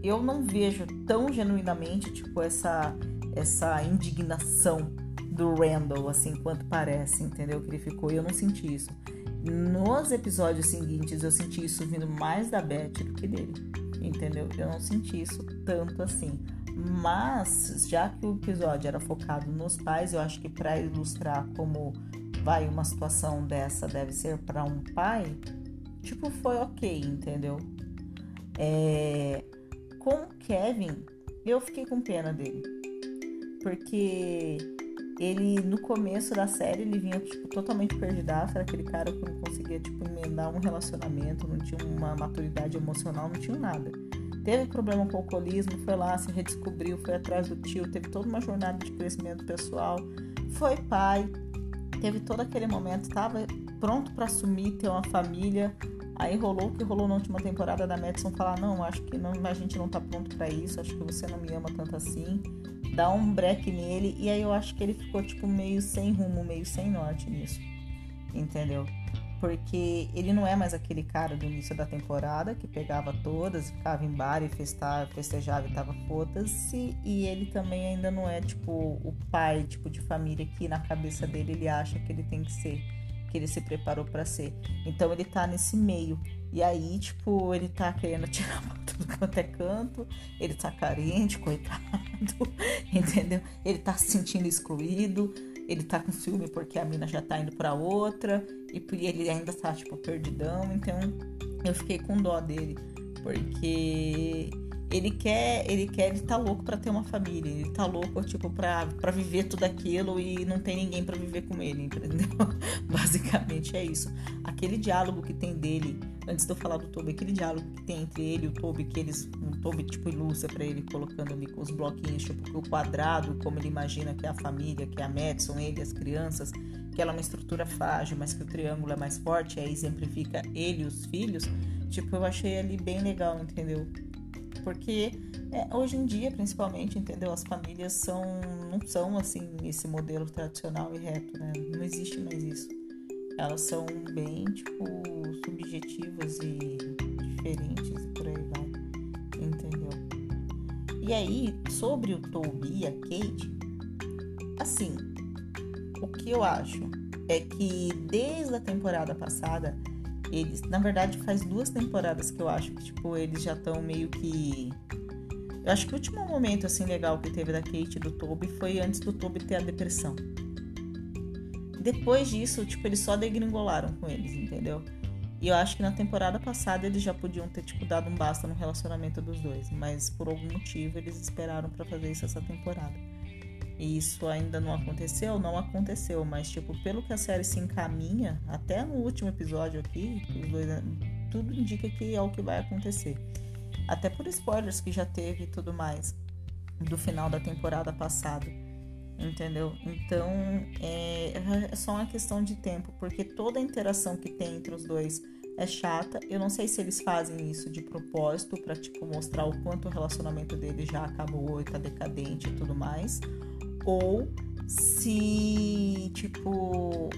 eu não vejo tão genuinamente tipo essa essa indignação do Randall assim quanto parece entendeu que ele ficou e eu não senti isso. Nos episódios seguintes eu senti isso vindo mais da Beth do que dele entendeu? Eu não senti isso tanto assim mas, já que o episódio era focado nos pais, eu acho que para ilustrar como vai uma situação dessa deve ser para um pai, tipo, foi ok, entendeu? É... Com o Kevin, eu fiquei com pena dele. Porque ele, no começo da série, ele vinha, tipo, totalmente perdidaço. Era aquele cara que não conseguia, tipo, emendar um relacionamento, não tinha uma maturidade emocional, não tinha nada teve problema com o alcoolismo, foi lá, se redescobriu, foi atrás do tio, teve toda uma jornada de crescimento pessoal, foi pai, teve todo aquele momento, estava pronto para assumir, ter uma família. Aí rolou o que rolou na última temporada da Madison falar: Não, acho que não, a gente não tá pronto para isso, acho que você não me ama tanto assim. Dá um break nele, e aí eu acho que ele ficou tipo meio sem rumo, meio sem norte nisso, entendeu? Porque ele não é mais aquele cara do início da temporada que pegava todas, ficava em bar e festava, festejava e tava foda-se. E ele também ainda não é, tipo, o pai, tipo, de família que na cabeça dele ele acha que ele tem que ser, que ele se preparou para ser. Então ele tá nesse meio. E aí, tipo, ele tá querendo tirar tudo quanto é canto, ele tá carente, coitado, entendeu? Ele tá se sentindo excluído ele tá com ciúme porque a mina já tá indo para outra e ele ainda tá tipo perdidão, então eu fiquei com dó dele, porque ele quer, ele quer, ele tá louco para ter uma família, ele tá louco tipo para viver tudo aquilo e não tem ninguém para viver com ele, entendeu? Basicamente é isso. Aquele diálogo que tem dele, antes de eu falar do Toby, aquele diálogo que tem entre ele e o Toby, que eles, um Toby tipo ilustra para ele colocando ali com os bloquinhos, tipo o quadrado, como ele imagina que é a família, que é a Madison, ele, as crianças, que ela é uma estrutura frágil, mas que o triângulo é mais forte, aí exemplifica ele e os filhos. Tipo, eu achei ali bem legal, entendeu? porque é, hoje em dia, principalmente, entendeu? As famílias são não são assim esse modelo tradicional e reto, né? Não existe mais isso. Elas são bem tipo subjetivas e diferentes e por aí vai, entendeu? E aí, sobre o Toby e a Kate, assim, o que eu acho é que desde a temporada passada eles, na verdade, faz duas temporadas que eu acho que, tipo, eles já estão meio que. Eu acho que o último momento, assim, legal que teve da Kate e do Toby foi antes do Toby ter a depressão. Depois disso, tipo, eles só degringolaram com eles, entendeu? E eu acho que na temporada passada eles já podiam ter, tipo, dado um basta no relacionamento dos dois. Mas por algum motivo eles esperaram para fazer isso essa temporada. E isso ainda não aconteceu? Não aconteceu, mas tipo, pelo que a série se encaminha, até no último episódio aqui, dois, tudo indica que é o que vai acontecer. Até por spoilers que já teve e tudo mais do final da temporada passada. Entendeu? Então é, é só uma questão de tempo, porque toda a interação que tem entre os dois é chata. Eu não sei se eles fazem isso de propósito para tipo mostrar o quanto o relacionamento deles já acabou e tá decadente e tudo mais, ou se, tipo,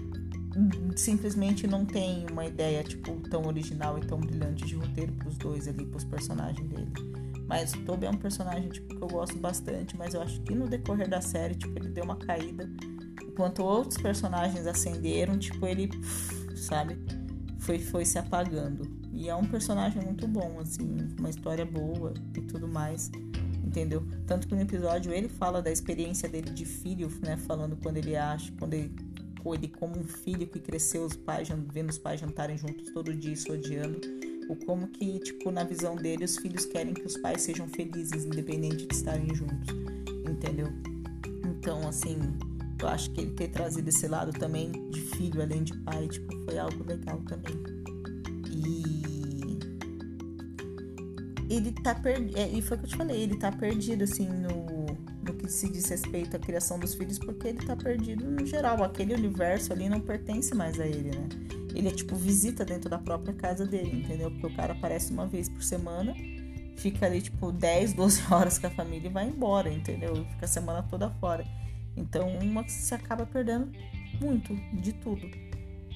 simplesmente não tem uma ideia, tipo, tão original e tão brilhante de roteiro pros dois ali, pros personagens dele. Mas o Toby é um personagem, tipo, que eu gosto bastante, mas eu acho que no decorrer da série, tipo, ele deu uma caída. Enquanto outros personagens acenderam, tipo, ele, sabe, foi, foi se apagando. E é um personagem muito bom, assim, uma história boa e tudo mais entendeu? Tanto que no episódio ele fala da experiência dele de filho, né? Falando quando ele acha, quando ele, ele como um filho que cresceu os pais, vendo os pais jantarem juntos todo dia se odiando. O como que, tipo, na visão dele, os filhos querem que os pais sejam felizes, independente de estarem juntos, entendeu? Então, assim, eu acho que ele ter trazido esse lado também de filho, além de pai, tipo, foi algo legal também. E ele tá perdido. É, e foi o que eu te falei, ele tá perdido, assim, no, no que se diz respeito à criação dos filhos, porque ele tá perdido no geral. Aquele universo ali não pertence mais a ele, né? Ele é tipo visita dentro da própria casa dele, entendeu? Porque o cara aparece uma vez por semana, fica ali tipo 10, 12 horas com a família e vai embora, entendeu? Fica a semana toda fora. Então, uma se acaba perdendo muito de tudo.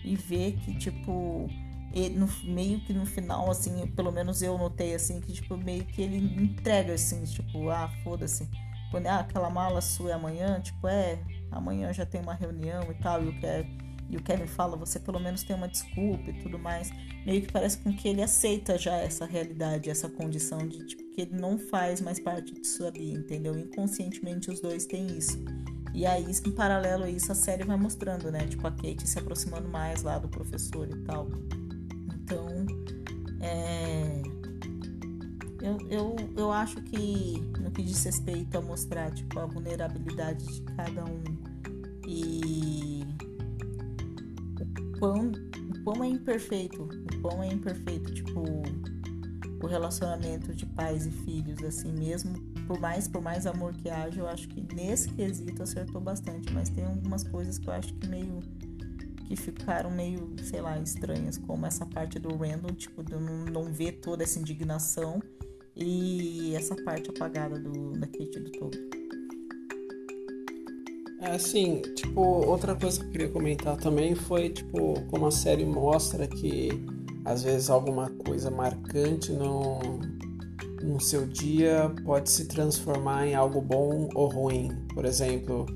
E ver que, tipo, e no meio que no final, assim, pelo menos eu notei assim, que tipo, meio que ele entrega assim, tipo, ah, foda-se. Quando ah, aquela mala sua é amanhã, tipo, é, amanhã já tem uma reunião e tal, e o Kevin, e o Kevin fala, você pelo menos tem uma desculpa e tudo mais. Meio que parece com que ele aceita já essa realidade, essa condição de tipo, que ele não faz mais parte disso ali, entendeu? Inconscientemente os dois têm isso. E aí, em paralelo a isso, a série vai mostrando, né? Tipo, a Kate se aproximando mais lá do professor e tal. Então, é, eu, eu, eu acho que no que diz respeito a mostrar tipo, a vulnerabilidade de cada um e o quão, o quão é imperfeito, o quão é imperfeito, tipo, o relacionamento de pais e filhos, assim mesmo, por mais, por mais amor que haja, eu acho que nesse quesito acertou bastante, mas tem algumas coisas que eu acho que meio que ficaram meio, sei lá, estranhas, como essa parte do Randall, tipo, de não, não ver toda essa indignação e essa parte apagada do, da Kate do Toby.
É assim, tipo, outra coisa que eu queria comentar também foi, tipo, como a série mostra que às vezes alguma coisa marcante no, no seu dia pode se transformar em algo bom ou ruim. Por exemplo,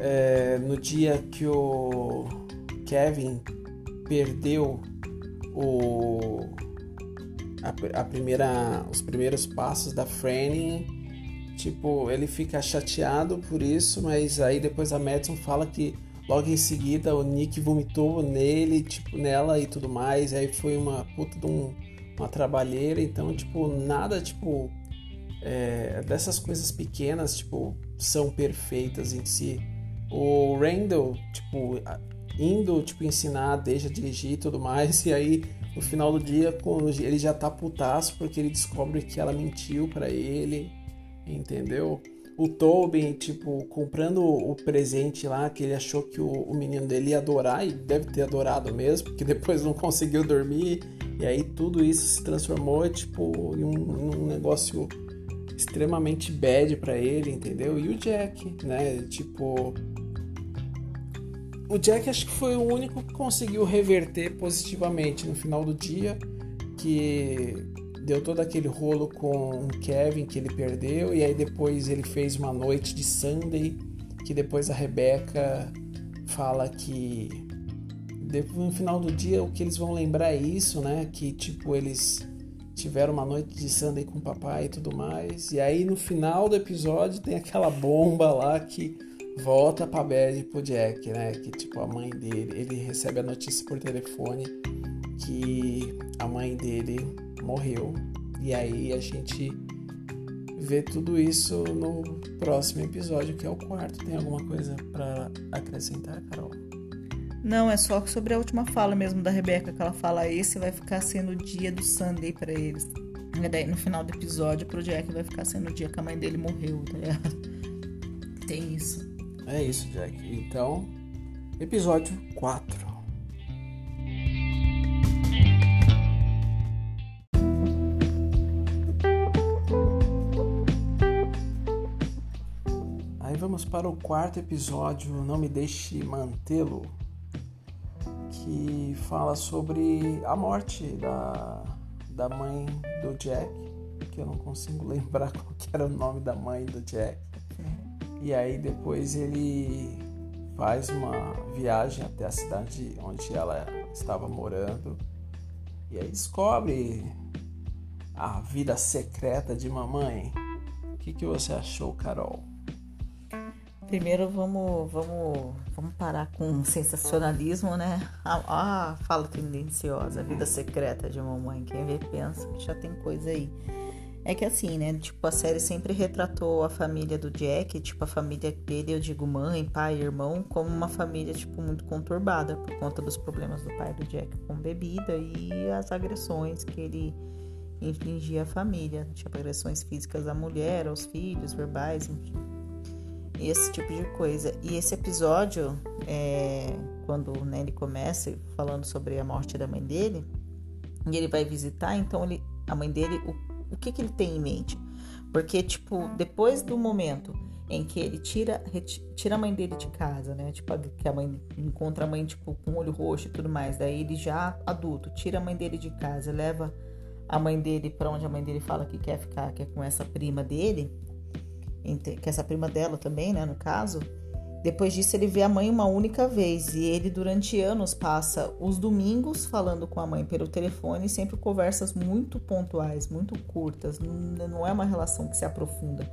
é, no dia que o Kevin perdeu o, a, a primeira, os primeiros passos da Franny Tipo, ele fica chateado por isso, mas aí depois a Madison fala que logo em seguida o Nick vomitou nele, tipo, nela e tudo mais. aí foi uma puta de um, uma trabalheira. Então, tipo, nada, tipo, é, dessas coisas pequenas, tipo, são perfeitas em si. O Randall, tipo, indo, tipo, ensinar, deixa dirigir e tudo mais. E aí, no final do dia, ele já tá putaço porque ele descobre que ela mentiu para ele entendeu? O Tobin, tipo, comprando o presente lá que ele achou que o, o menino dele ia adorar, e deve ter adorado mesmo, porque depois não conseguiu dormir, e aí tudo isso se transformou, tipo, em um, um negócio extremamente bad para ele, entendeu? E o Jack, né? Tipo. O Jack acho que foi o único que conseguiu reverter positivamente no final do dia, que deu todo aquele rolo com o Kevin que ele perdeu e aí depois ele fez uma noite de Sunday que depois a Rebeca fala que no final do dia o que eles vão lembrar é isso, né? Que tipo eles tiveram uma noite de Sunday com o papai e tudo mais. E aí no final do episódio tem aquela bomba lá que volta pra e pro Jack, né? Que tipo a mãe dele, ele recebe a notícia por telefone que a mãe dele morreu. E aí a gente vê tudo isso no próximo episódio, que é o quarto. Tem alguma coisa para acrescentar, Carol?
Não, é só sobre a última fala mesmo da Rebeca, que ela fala: esse vai ficar sendo o dia do Sunday para eles. E daí no final do episódio, pro Jack vai ficar sendo o dia que a mãe dele morreu, tá ligado? Tem isso.
É isso, Jack. Então, episódio 4. vamos para o quarto episódio, Não Me Deixe Mantê-lo, que fala sobre a morte da, da mãe do Jack, que eu não consigo lembrar qual era o nome da mãe do Jack. E aí depois ele faz uma viagem até a cidade onde ela estava morando e aí descobre a vida secreta de mamãe. O que, que você achou, Carol?
Primeiro vamos, vamos, vamos parar com sensacionalismo, né? Ah, fala tendenciosa, a vida secreta de mamãe. Quem vê pensa que já tem coisa aí. É que assim, né? Tipo, a série sempre retratou a família do Jack, tipo, a família dele, eu digo mãe, pai, irmão, como uma família, tipo, muito conturbada por conta dos problemas do pai do Jack com bebida e as agressões que ele infligia à família. Tipo, agressões físicas à mulher, aos filhos, verbais, enfim esse tipo de coisa. E esse episódio, é, quando né, ele começa falando sobre a morte da mãe dele, e ele vai visitar, então ele, a mãe dele, o, o que, que ele tem em mente? Porque, tipo, depois do momento em que ele tira, tira a mãe dele de casa, né? Tipo, que a mãe encontra a mãe, tipo, com olho roxo e tudo mais. Daí ele já adulto, tira a mãe dele de casa, leva a mãe dele para onde a mãe dele fala que quer ficar, que é com essa prima dele que essa prima dela também, né, no caso. Depois disso, ele vê a mãe uma única vez e ele, durante anos, passa os domingos falando com a mãe pelo telefone, sempre conversas muito pontuais, muito curtas, não é uma relação que se aprofunda.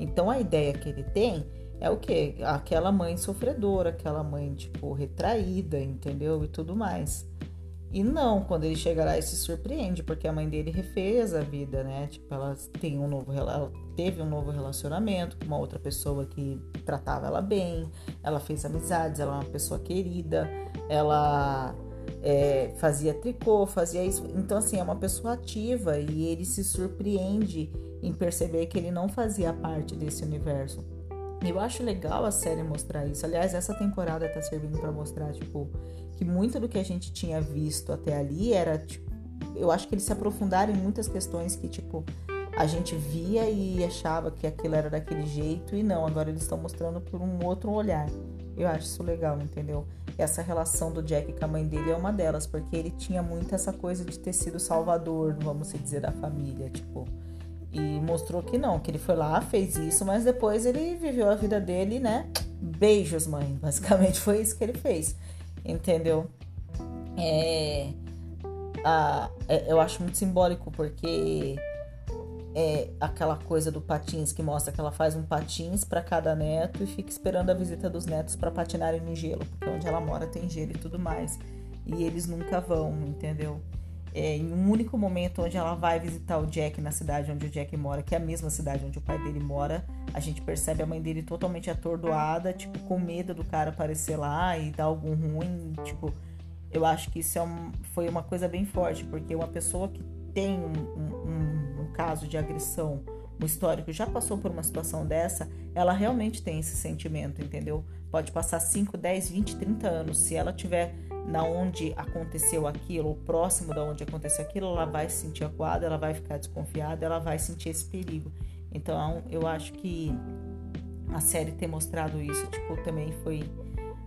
Então, a ideia que ele tem é o quê? Aquela mãe sofredora, aquela mãe, tipo, retraída, entendeu? E tudo mais. E não, quando ele chega lá, ele se surpreende, porque a mãe dele refez a vida, né? Tipo, ela tem um novo teve um novo relacionamento com uma outra pessoa que tratava ela bem, ela fez amizades, ela é uma pessoa querida, ela é, fazia tricô, fazia isso. Então, assim, é uma pessoa ativa e ele se surpreende em perceber que ele não fazia parte desse universo. Eu acho legal a série mostrar isso. Aliás, essa temporada tá servindo para mostrar, tipo, que muito do que a gente tinha visto até ali era, tipo, eu acho que eles se aprofundaram em muitas questões que, tipo, a gente via e achava que aquilo era daquele jeito e não, agora eles estão mostrando por um outro olhar. Eu acho isso legal, entendeu? Essa relação do Jack com a mãe dele é uma delas, porque ele tinha muito essa coisa de ter sido salvador, vamos dizer, da família, tipo. E mostrou que não, que ele foi lá, fez isso, mas depois ele viveu a vida dele, né? Beijos, mãe. Basicamente foi isso que ele fez, entendeu? É, a, é, eu acho muito simbólico porque é aquela coisa do patins que mostra que ela faz um patins para cada neto e fica esperando a visita dos netos para patinarem no gelo, porque onde ela mora tem gelo e tudo mais. E eles nunca vão, entendeu? É, em um único momento onde ela vai visitar o Jack na cidade onde o Jack mora, que é a mesma cidade onde o pai dele mora, a gente percebe a mãe dele totalmente atordoada, tipo, com medo do cara aparecer lá e dar algum ruim, tipo, eu acho que isso é um, foi uma coisa bem forte, porque uma pessoa que tem um, um, caso de agressão, um histórico, já passou por uma situação dessa, ela realmente tem esse sentimento, entendeu? Pode passar 5, 10, 20, 30 anos. Se ela tiver na onde aconteceu aquilo, ou próximo da onde aconteceu aquilo, ela vai se sentir acuada, ela vai ficar desconfiada, ela vai sentir esse perigo. Então, eu acho que a série ter mostrado isso, tipo, também foi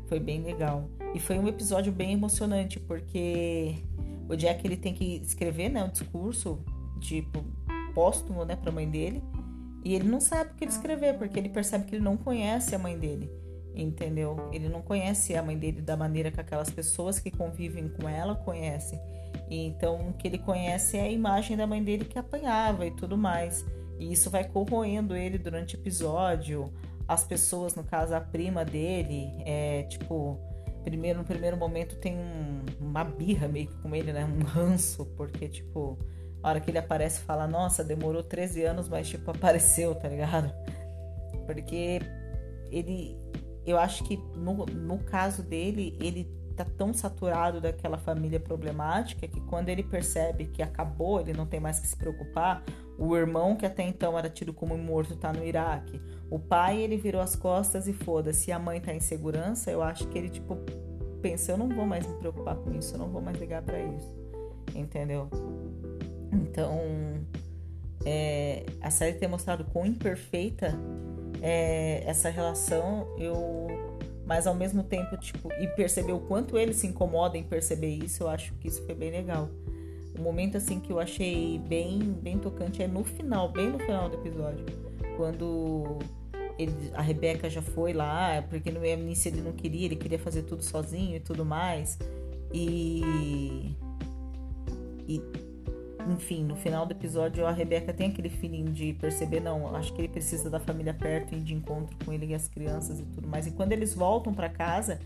foi bem legal. E foi um episódio bem emocionante, porque o Jack ele tem que escrever, né, um discurso tipo póstumo, né, para a mãe dele, e ele não sabe o que ele escrever, porque ele percebe que ele não conhece a mãe dele, entendeu? Ele não conhece a mãe dele da maneira que aquelas pessoas que convivem com ela conhecem. E então o que ele conhece é a imagem da mãe dele que apanhava e tudo mais. E isso vai corroendo ele durante o episódio. As pessoas, no caso a prima dele, é tipo primeiro, no primeiro momento tem um, uma birra meio que com ele, né? Um ranço, porque, tipo, hora que ele aparece fala, nossa, demorou 13 anos, mas, tipo, apareceu, tá ligado? Porque ele, eu acho que no, no caso dele, ele tá tão saturado daquela família problemática que quando ele percebe que acabou, ele não tem mais que se preocupar, o irmão que até então era tido como morto tá no Iraque. O pai, ele virou as costas e foda-se. A mãe tá em segurança, eu acho que ele tipo pensa, eu não vou mais me preocupar com isso, eu não vou mais ligar para isso. Entendeu? Então, é, a série ter mostrado quão imperfeita é essa relação, eu mas ao mesmo tempo, tipo, e perceber o quanto ele se incomoda em perceber isso, eu acho que isso foi bem legal. O momento assim que eu achei bem, bem tocante é no final, bem no final do episódio, quando ele, a Rebeca já foi lá, porque no início ele não queria, ele queria fazer tudo sozinho e tudo mais. E, e enfim, no final do episódio a Rebeca tem aquele feeling de perceber, não, acho que ele precisa da família perto e de encontro com ele e as crianças e tudo mais. E quando eles voltam para casa,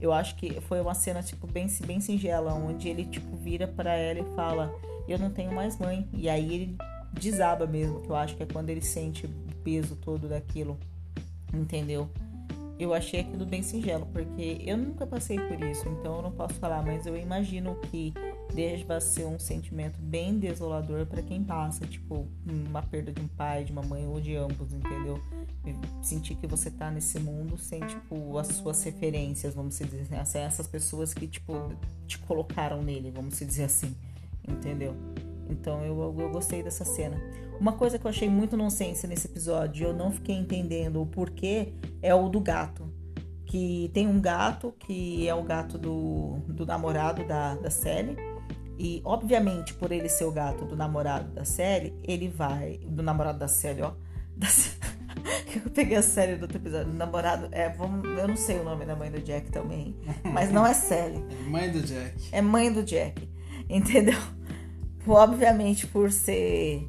eu acho que foi uma cena tipo bem bem singela, onde ele tipo vira para ela e fala: "Eu não tenho mais mãe". E aí ele desaba mesmo, que eu acho que é quando ele sente o peso todo daquilo, entendeu? Eu achei aquilo bem singelo, porque eu nunca passei por isso, então eu não posso falar, mas eu imagino que deva ser um sentimento bem desolador para quem passa, tipo, uma perda de um pai, de uma mãe ou de ambos, entendeu? Sentir que você tá nesse mundo sem, tipo, as suas referências, vamos dizer assim, essas pessoas que, tipo, te colocaram nele, vamos dizer assim, entendeu? Então eu, eu gostei dessa cena. Uma coisa que eu achei muito nonsense nesse episódio, eu não fiquei entendendo o porquê, é o do gato. Que tem um gato que é o gato do, do namorado da, da Sally. E, obviamente, por ele ser o gato do namorado da Sally, ele vai. Do namorado da Sally, ó. Da, eu peguei a série do outro episódio. Namorado. É, vamos, eu não sei o nome da mãe do Jack também. Mas não é Sally.
Mãe do Jack.
É mãe do Jack. Entendeu? Obviamente, por ser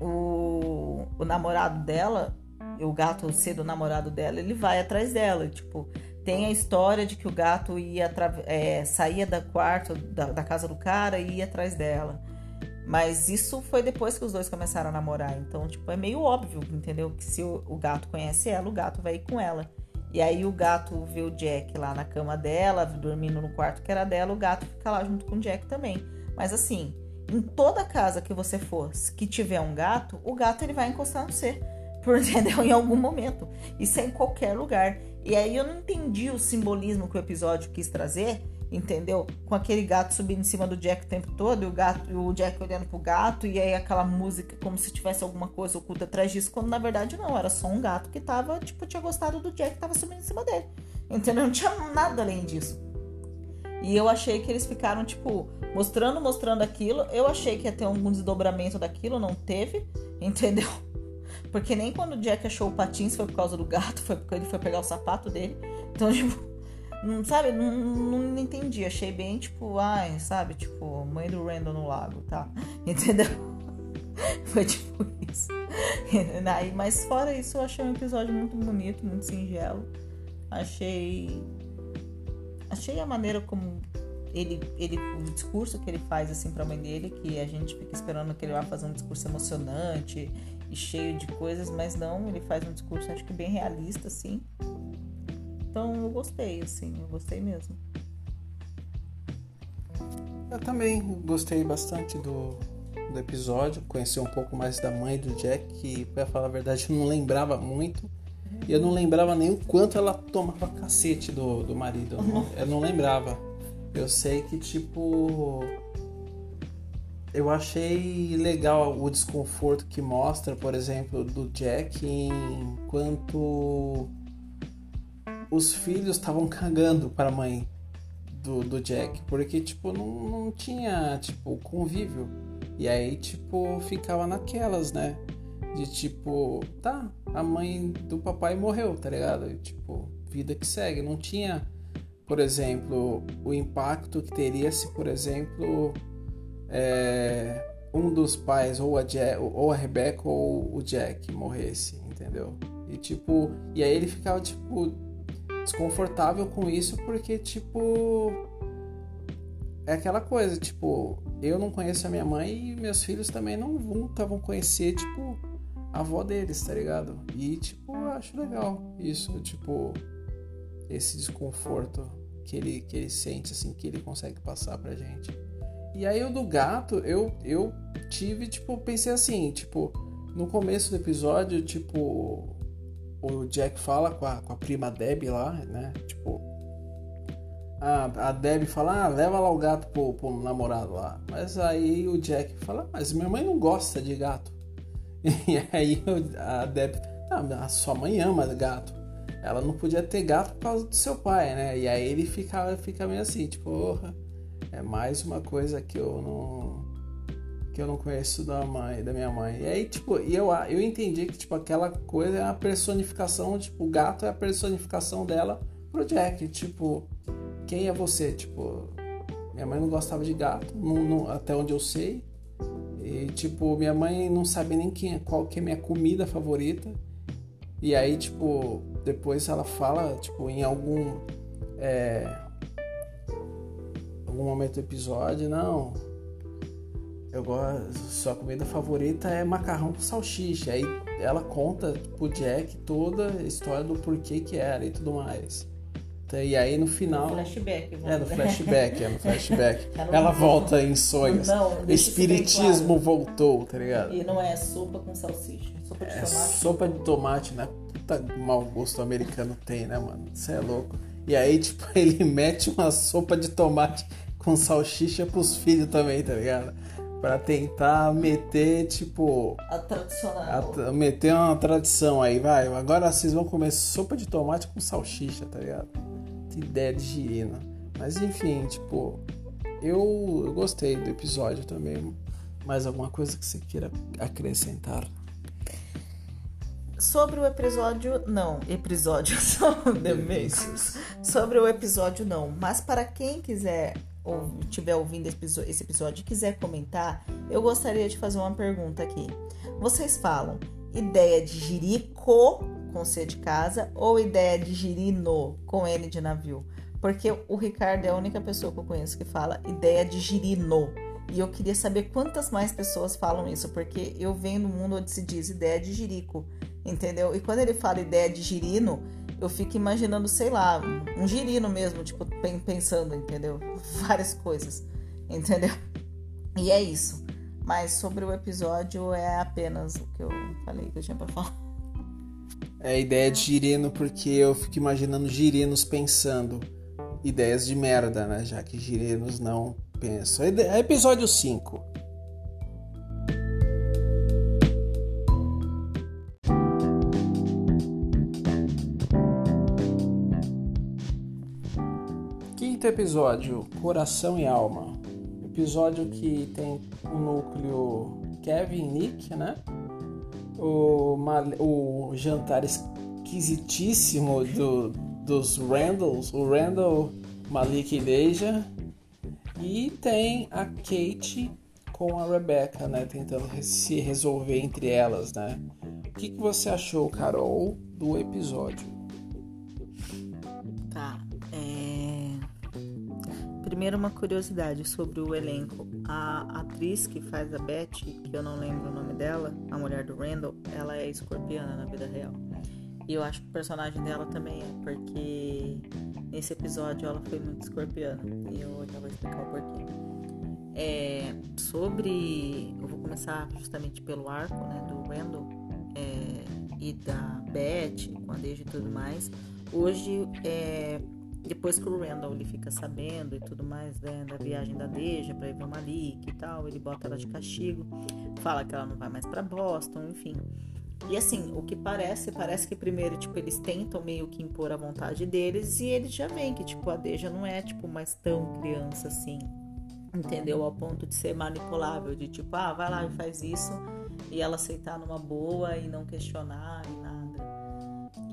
o, o namorado dela, o gato ser do namorado dela, ele vai atrás dela. Tipo, tem a história de que o gato ia é, saía da quarto da, da, casa do cara e ia atrás dela. Mas isso foi depois que os dois começaram a namorar. Então, tipo, é meio óbvio, entendeu? Que se o, o gato conhece ela, o gato vai ir com ela. E aí o gato vê o Jack lá na cama dela, dormindo no quarto que era dela, o gato fica lá junto com o Jack também. Mas assim, em toda casa que você for, que tiver um gato, o gato ele vai encostar no você, por entendeu? Em algum momento. Isso é em qualquer lugar. E aí eu não entendi o simbolismo que o episódio quis trazer entendeu? Com aquele gato subindo em cima do Jack o tempo todo, e o gato, o Jack olhando pro gato, e aí aquela música como se tivesse alguma coisa oculta atrás disso, quando na verdade não, era só um gato que tava, tipo, tinha gostado do Jack, tava subindo em cima dele. Entendeu? Não tinha nada além disso. E eu achei que eles ficaram, tipo, mostrando, mostrando aquilo. Eu achei que ia ter algum desdobramento daquilo, não teve, entendeu? Porque nem quando o Jack achou o patins foi por causa do gato, foi porque ele foi pegar o sapato dele. Então, tipo, não, sabe? Não, não, entendi. Achei bem, tipo, ai, sabe? Tipo, mãe do Randall no lago, tá? Entendeu? Foi tipo isso. Mas fora isso, eu achei um episódio muito bonito, muito singelo. Achei. Achei a maneira como ele, ele, o discurso que ele faz assim para a mãe dele, que a gente fica esperando que ele vá fazer um discurso emocionante e cheio de coisas, mas não, ele faz um discurso acho que bem realista assim. Então eu gostei, assim, eu gostei mesmo.
Eu também gostei bastante do, do episódio, conheci um pouco mais da mãe do Jack, que, pra falar a verdade, não lembrava muito. E eu não lembrava nem o quanto ela tomava cacete do, do marido. Eu não, eu não lembrava. Eu sei que, tipo. Eu achei legal o desconforto que mostra, por exemplo, do Jack enquanto os filhos estavam cagando para a mãe do, do Jack, porque, tipo, não, não tinha, tipo, convívio. E aí, tipo, ficava naquelas, né? De tipo, tá, a mãe do papai morreu, tá ligado? E, tipo, vida que segue. Não tinha, por exemplo, o impacto que teria se, por exemplo, é, um dos pais, ou a, Jack, ou a Rebecca ou o Jack, morresse, entendeu? E tipo, e aí ele ficava, tipo, desconfortável com isso porque, tipo. É aquela coisa, tipo, eu não conheço a minha mãe e meus filhos também não nunca vão conhecer, tipo, avó deles, tá ligado? E, tipo, eu acho legal isso, tipo, esse desconforto que ele, que ele sente, assim, que ele consegue passar pra gente. E aí o do gato, eu, eu tive, tipo, pensei assim, tipo, no começo do episódio, tipo, o Jack fala com a, com a prima Deb lá, né? Tipo, a, a Deb fala, ah, leva lá o gato pro, pro namorado lá. Mas aí o Jack fala, mas minha mãe não gosta de gato. E aí a Deb, ah, a sua mãe ama gato. Ela não podia ter gato por causa do seu pai, né? E aí ele fica, fica meio assim, tipo, é mais uma coisa que eu não que eu não conheço da mãe, da minha mãe. E aí, tipo, eu, eu entendi que, tipo, aquela coisa é a personificação, tipo, o gato é a personificação dela pro Jack. Tipo, quem é você? Tipo, minha mãe não gostava de gato, não, não, até onde eu sei. E, tipo, minha mãe não sabe nem quem, é, qual que é minha comida favorita. E aí, tipo, depois ela fala, tipo, em algum. É, algum momento do episódio, não, eu gosto, sua comida favorita é macarrão com salsicha. Aí ela conta pro Jack toda a história do porquê que era e tudo mais. E aí no final.
No flashback.
É, no flashback, é no flashback. ela volta em sonhos. Não, Espiritismo claro. voltou, tá ligado?
E não é sopa com salsicha. Sopa de é tomate.
Sopa de tomate, né? Puta mau gosto americano tem, né, mano? Isso é louco. E aí, tipo, ele mete uma sopa de tomate com salsicha pros filhos também, tá ligado? Para tentar meter, tipo.
A tradicional.
A, meter uma tradição aí, vai. Agora vocês vão comer sopa de tomate com salsicha, tá ligado? Que ideia de girina. Mas enfim, tipo. Eu, eu gostei do episódio também. Mais alguma coisa que você queira acrescentar?
Sobre o episódio, não, episódio só Sobre o episódio, não. Mas para quem quiser ou estiver ouvindo esse episódio e quiser comentar, eu gostaria de fazer uma pergunta aqui. Vocês falam ideia de jirico com C de casa ou ideia de girino com N de navio? Porque o Ricardo é a única pessoa que eu conheço que fala ideia de girino. E eu queria saber quantas mais pessoas falam isso, porque eu venho no mundo onde se diz ideia de jirico, entendeu? E quando ele fala ideia de girino, eu fico imaginando, sei lá, um girino mesmo, tipo, pensando, entendeu? Várias coisas, entendeu? E é isso. Mas sobre o episódio é apenas o que eu falei que eu tinha pra falar.
É a ideia de girino porque eu fico imaginando girinos pensando. ideias de merda, né? Já que girinos não pensam. Episódio 5. Episódio, Coração e Alma. Episódio que tem o núcleo Kevin e Nick, né? O, o jantar esquisitíssimo do, dos Randalls, o Randall, Malik e Deja. E tem a Kate com a Rebecca, né? Tentando se resolver entre elas, né? O que, que você achou, Carol, do episódio?
Primeiro uma curiosidade sobre o elenco. A atriz que faz a Betty, que eu não lembro o nome dela, a mulher do Randall, ela é escorpiana na vida real. E eu acho que o personagem dela também é, porque nesse episódio ela foi muito escorpiana. E eu já vou explicar o porquê. É, sobre. Eu vou começar justamente pelo arco né, do Randall é, e da Beth, com a Deja e tudo mais. Hoje, é, depois que o Randall ele fica sabendo e tudo mais né, da viagem da Deja para ir o Malik e tal, ele bota ela de castigo, fala que ela não vai mais para Boston, enfim. E assim, o que parece, parece que primeiro, tipo, eles tentam meio que impor a vontade deles e eles já veem que, tipo, a Deja não é, tipo, mais tão criança assim, entendeu? Ao ponto de ser manipulável, de tipo, ah, vai lá e faz isso e ela aceitar numa boa e não questionar e nada.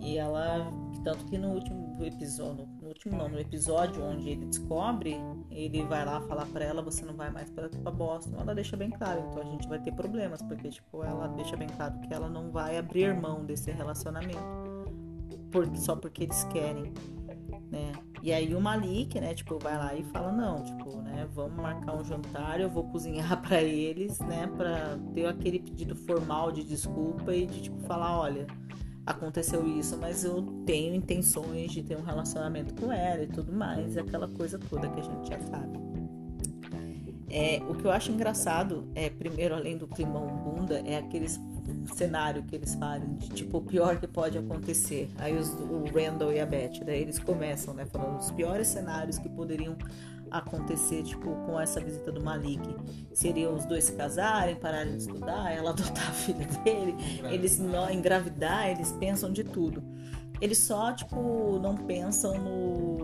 E ela, tanto que no último episódio, último não, no episódio onde ele descobre, ele vai lá falar para ela, você não vai mais para Boston. Ela deixa bem claro, então a gente vai ter problemas, porque tipo, ela deixa bem claro que ela não vai abrir mão desse relacionamento. Só porque eles querem, né? E aí o Malik, né, tipo, vai lá e fala não, tipo, né, vamos marcar um jantar, eu vou cozinhar para eles, né, para ter aquele pedido formal de desculpa e de tipo falar, olha, aconteceu isso, mas eu tenho intenções de ter um relacionamento com ela e tudo mais, aquela coisa toda que a gente já sabe. É, o que eu acho engraçado é, primeiro, além do climão bunda, é aquele cenário que eles falam de tipo o pior que pode acontecer. Aí os, o Randall e a Beth, daí eles começam, né, falando os piores cenários que poderiam acontecer, tipo, com essa visita do Malik? Seriam os dois se casarem, pararem de estudar, ela adotar a filha dele, eles não engravidar, eles pensam de tudo. Eles só, tipo, não pensam no.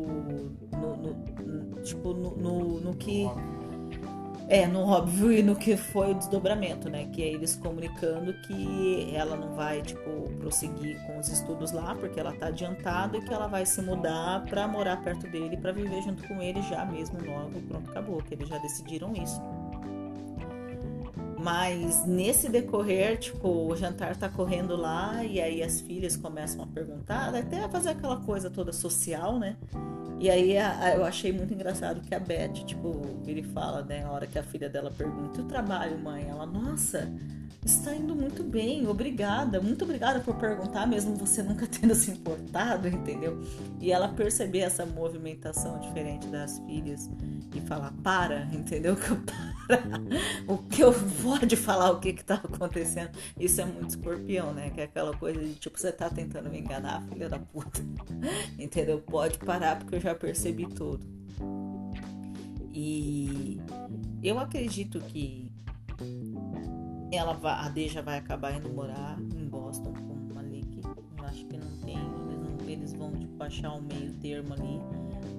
no, no tipo, no, no, no que é, no óbvio e no que foi o desdobramento, né? Que é eles comunicando que ela não vai, tipo, prosseguir com os estudos lá, porque ela tá adiantada e que ela vai se mudar para morar perto dele, para viver junto com ele já mesmo logo. Pronto, acabou, que eles já decidiram isso. Mas nesse decorrer, tipo, o jantar tá correndo lá e aí as filhas começam a perguntar, até a fazer aquela coisa toda social, né? E aí a, eu achei muito engraçado que a Beth, tipo, ele fala, né, a hora que a filha dela pergunta, o trabalho, mãe? Ela, nossa, está indo muito bem, obrigada, muito obrigada por perguntar, mesmo você nunca tendo se importado, entendeu? E ela perceber essa movimentação diferente das filhas e falar, para, entendeu? Que eu para, o que eu pode falar o que que tá acontecendo. Isso é muito escorpião, né? Que é aquela coisa de tipo, você tá tentando me enganar, filha da puta, entendeu? Pode parar porque eu já percebi tudo. E eu acredito que ela vai, a Deja vai acabar indo morar em Boston com o Malik. Eu acho que não tem, eles, não, eles vão tipo, achar um meio termo ali.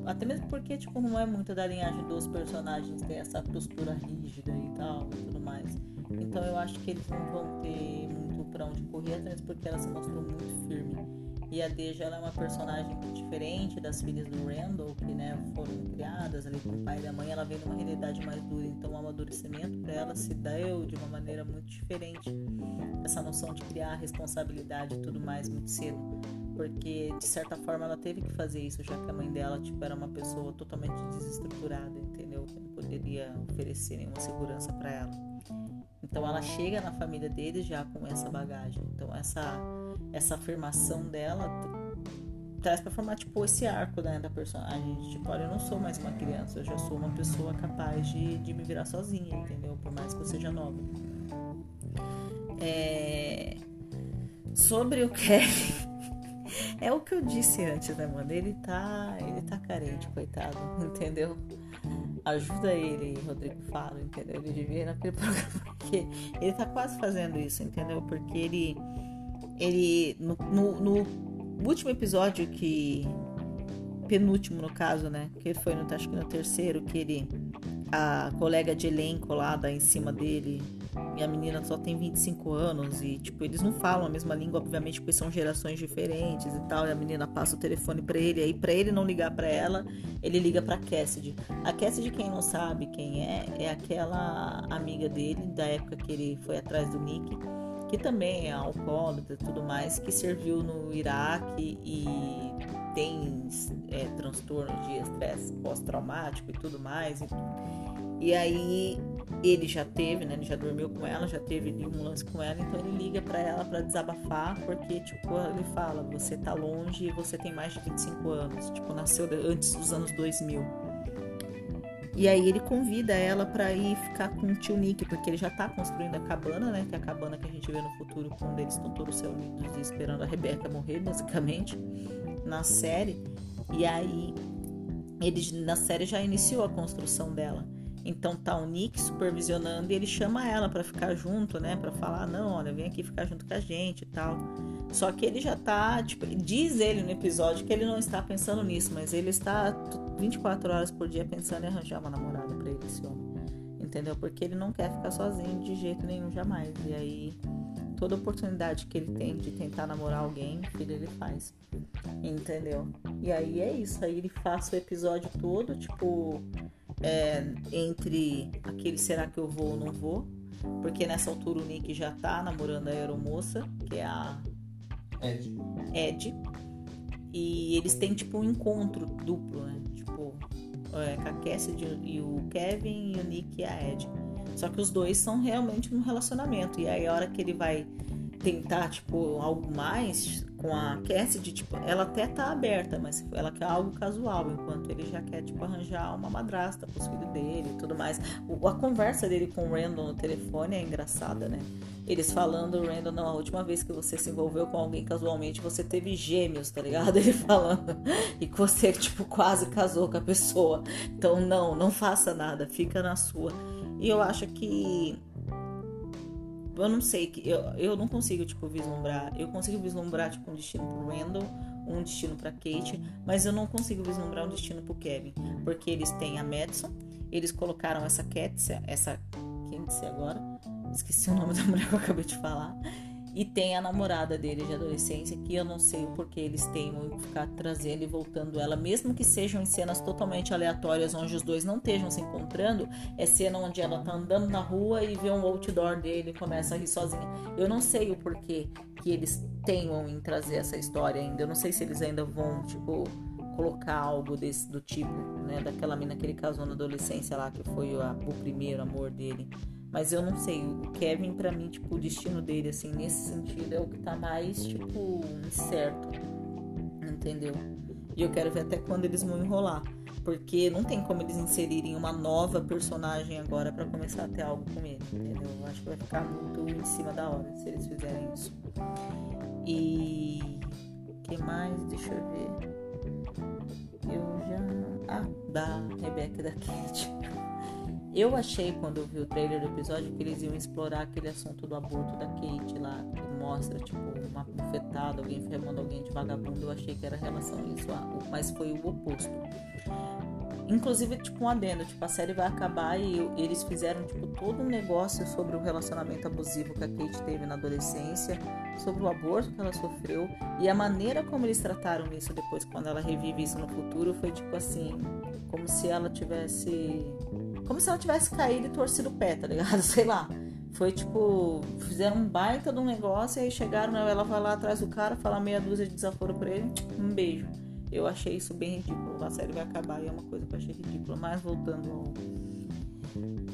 Até mesmo porque tipo, não é muito da linhagem dos personagens ter essa postura rígida e tal e tudo mais. Então eu acho que eles não vão ter muito pra onde correr, mesmo porque ela se mostrou muito firme e a Deja ela é uma personagem diferente das filhas do Randall, que né, foram criadas ali com o pai e a mãe. Ela vem numa realidade mais dura, então o amadurecimento para ela se deu de uma maneira muito diferente. Essa noção de criar responsabilidade e tudo mais muito cedo. Porque de certa forma ela teve que fazer isso, já que a mãe dela tipo, era uma pessoa totalmente desestruturada, entendeu? Que não poderia oferecer nenhuma segurança para ela. Então ela chega na família dele já com essa bagagem. Então essa essa afirmação dela traz para formar tipo esse arco né, da personagem tipo olha eu não sou mais uma criança eu já sou uma pessoa capaz de, de me virar sozinha entendeu por mais que eu seja nova é... sobre o Kevin É o que eu disse antes, né, mano? Ele tá. Ele tá carente, coitado, entendeu? Ajuda ele, Rodrigo Faro, entendeu? Ele devia ir naquele programa, porque ele tá quase fazendo isso, entendeu? Porque ele. Ele. No, no, no último episódio que. Penúltimo, no caso, né? Que foi no, acho que no terceiro, que ele. A colega de elenco lá dá em cima dele e a menina só tem 25 anos e, tipo, eles não falam a mesma língua, obviamente, porque são gerações diferentes e tal. E a menina passa o telefone para ele, aí para ele não ligar para ela, ele liga para Cassidy. A Cassidy, quem não sabe quem é, é aquela amiga dele da época que ele foi atrás do Nick, que também é alcoólatra e tudo mais, que serviu no Iraque e tem é, transtorno de estresse pós-traumático e tudo mais. E, e aí ele já teve, né? Ele já dormiu com ela, já teve um lance com ela, então ele liga para ela para desabafar, porque tipo, ele fala, você tá longe e você tem mais de 25 anos, tipo, nasceu antes dos anos 2000. E aí ele convida ela para ir ficar com o tio Nick, porque ele já tá construindo a cabana, né? Que é a cabana que a gente vê no futuro, quando eles estão todos reunidos esperando a Rebeca morrer, basicamente, na série. E aí ele na série já iniciou a construção dela. Então tá o Nick supervisionando e ele chama ela para ficar junto, né? Para falar, não, olha, vem aqui ficar junto com a gente e tal. Só que ele já tá, tipo, diz ele no episódio que ele não está pensando nisso, mas ele está 24 horas por dia pensando em arranjar uma namorada para ele, esse homem. Entendeu? Porque ele não quer ficar sozinho de jeito nenhum, jamais. E aí, toda oportunidade que ele tem de tentar namorar alguém, filho, ele faz. Entendeu? E aí é isso. Aí ele faz o episódio todo, tipo é, entre aquele será que eu vou ou não vou, porque nessa altura o Nick já tá namorando a aeromoça, que é a
Ed.
Ed. E eles têm tipo um encontro duplo, né? Tipo, é, com a Cassidy e o Kevin e o Nick e a Ed. Só que os dois são realmente num relacionamento. E aí a hora que ele vai tentar, tipo, algo mais com a Cassidy, tipo, ela até tá aberta, mas ela quer algo casual, enquanto ele já quer, tipo, arranjar uma madrasta pros filhos dele e tudo mais. O, a conversa dele com o Randall no telefone é engraçada, né? Eles falando, Randall, não, a última vez que você se envolveu com alguém casualmente, você teve gêmeos, tá ligado? Ele falando. E que você, tipo, quase casou com a pessoa. Então, não, não faça nada, fica na sua. E eu acho que eu não sei, eu, eu não consigo, tipo, vislumbrar. Eu consigo vislumbrar, tipo, um destino pro Randall, um destino pra Kate, mas eu não consigo vislumbrar um destino pro Kevin. Porque eles têm a Madison, eles colocaram essa Katsia, essa. Disse agora? Esqueci o nome da mulher que eu acabei de falar. E tem a namorada dele de adolescência, que eu não sei o porquê eles teimam em ficar trazendo e voltando ela, mesmo que sejam em cenas totalmente aleatórias, onde os dois não estejam se encontrando. É cena onde ela tá andando na rua e vê um outdoor dele e começa a rir sozinha. Eu não sei o porquê que eles teimam em trazer essa história ainda. Eu não sei se eles ainda vão, tipo, colocar algo desse, do tipo, né? Daquela mina que ele casou na adolescência lá, que foi o primeiro amor dele. Mas eu não sei, o Kevin, para mim, tipo, o destino dele, assim, nesse sentido, é o que tá mais, tipo, incerto. Entendeu? E eu quero ver até quando eles vão enrolar. Porque não tem como eles inserirem uma nova personagem agora para começar a ter algo com ele, entendeu? Eu acho que vai ficar muito em cima da hora se eles fizerem isso. E. Que mais? Deixa eu ver. Eu já. Ah, da Rebecca da Kate. Eu achei, quando eu vi o trailer do episódio, que eles iam explorar aquele assunto do aborto da Kate lá, que mostra, tipo, uma bufetada, alguém chamando alguém de vagabundo. Eu achei que era relação a isso, mas foi o oposto. Inclusive, tipo, um adendo, tipo, a série vai acabar e eles fizeram, tipo, todo um negócio sobre o relacionamento abusivo que a Kate teve na adolescência, sobre o aborto que ela sofreu e a maneira como eles trataram isso depois, quando ela revive isso no futuro, foi, tipo, assim, como se ela tivesse como se ela tivesse caído e torcido o pé, tá ligado? Sei lá. Foi tipo, fizeram um baita de um negócio e aí chegaram, né? Ela vai lá atrás do cara, fala meia dúzia de desaforo pra ele, um beijo. Eu achei isso bem ridículo. A série vai acabar e é uma coisa que eu achei ridícula. Mas voltando ao.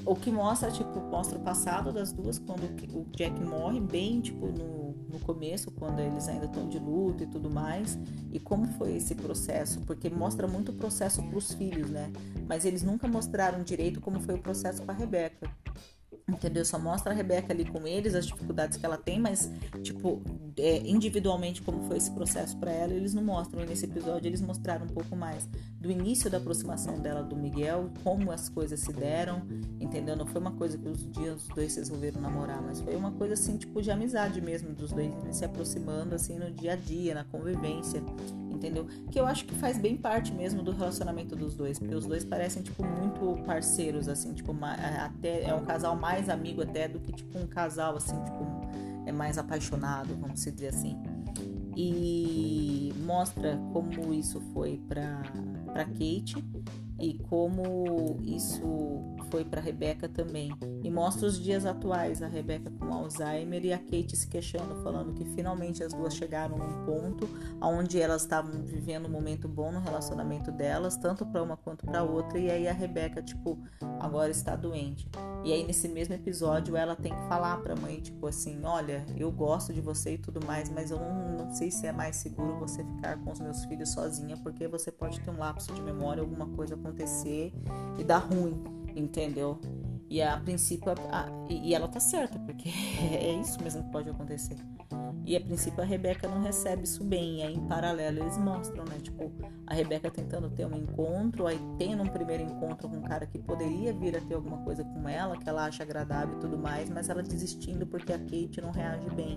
O que mostra, tipo, mostra o passado das duas, quando o Jack morre, bem, tipo, no no começo, quando eles ainda estão de luto e tudo mais, e como foi esse processo, porque mostra muito o processo para os filhos, né? Mas eles nunca mostraram direito como foi o processo com a Rebeca. Entendeu? Só mostra a Rebeca ali com eles, as dificuldades que ela tem, mas, tipo, é, individualmente como foi esse processo para ela, eles não mostram. E nesse episódio eles mostraram um pouco mais do início da aproximação dela do Miguel, como as coisas se deram, entendeu? Não foi uma coisa que os dias os dois se resolveram namorar, mas foi uma coisa assim, tipo, de amizade mesmo, dos dois se aproximando, assim, no dia a dia, na convivência entendeu? Que eu acho que faz bem parte mesmo do relacionamento dos dois, porque os dois parecem, tipo, muito parceiros, assim, tipo, até é um casal mais amigo até do que, tipo, um casal, assim, tipo, é mais apaixonado, vamos dizer assim. E mostra como isso foi para para Kate e como isso foi para Rebeca também. E mostra os dias atuais, a Rebeca com Alzheimer e a Kate se queixando, falando que finalmente as duas chegaram num ponto onde elas estavam vivendo um momento bom no relacionamento delas, tanto para uma quanto para outra, e aí a Rebeca, tipo, agora está doente. E aí nesse mesmo episódio ela tem que falar para a mãe, tipo assim, olha, eu gosto de você e tudo mais, mas eu não, não sei se é mais seguro você ficar com os meus filhos sozinha, porque você pode ter um lapso de memória, alguma coisa acontecer e dar ruim, entendeu? E a princípio, a, e ela tá certa, porque é isso mesmo que pode acontecer. E a princípio a Rebeca não recebe isso bem. E aí, em paralelo, eles mostram, né? Tipo, a Rebeca tentando ter um encontro, aí tendo um primeiro encontro com um cara que poderia vir a ter alguma coisa com ela, que ela acha agradável e tudo mais, mas ela desistindo porque a Kate não reage bem,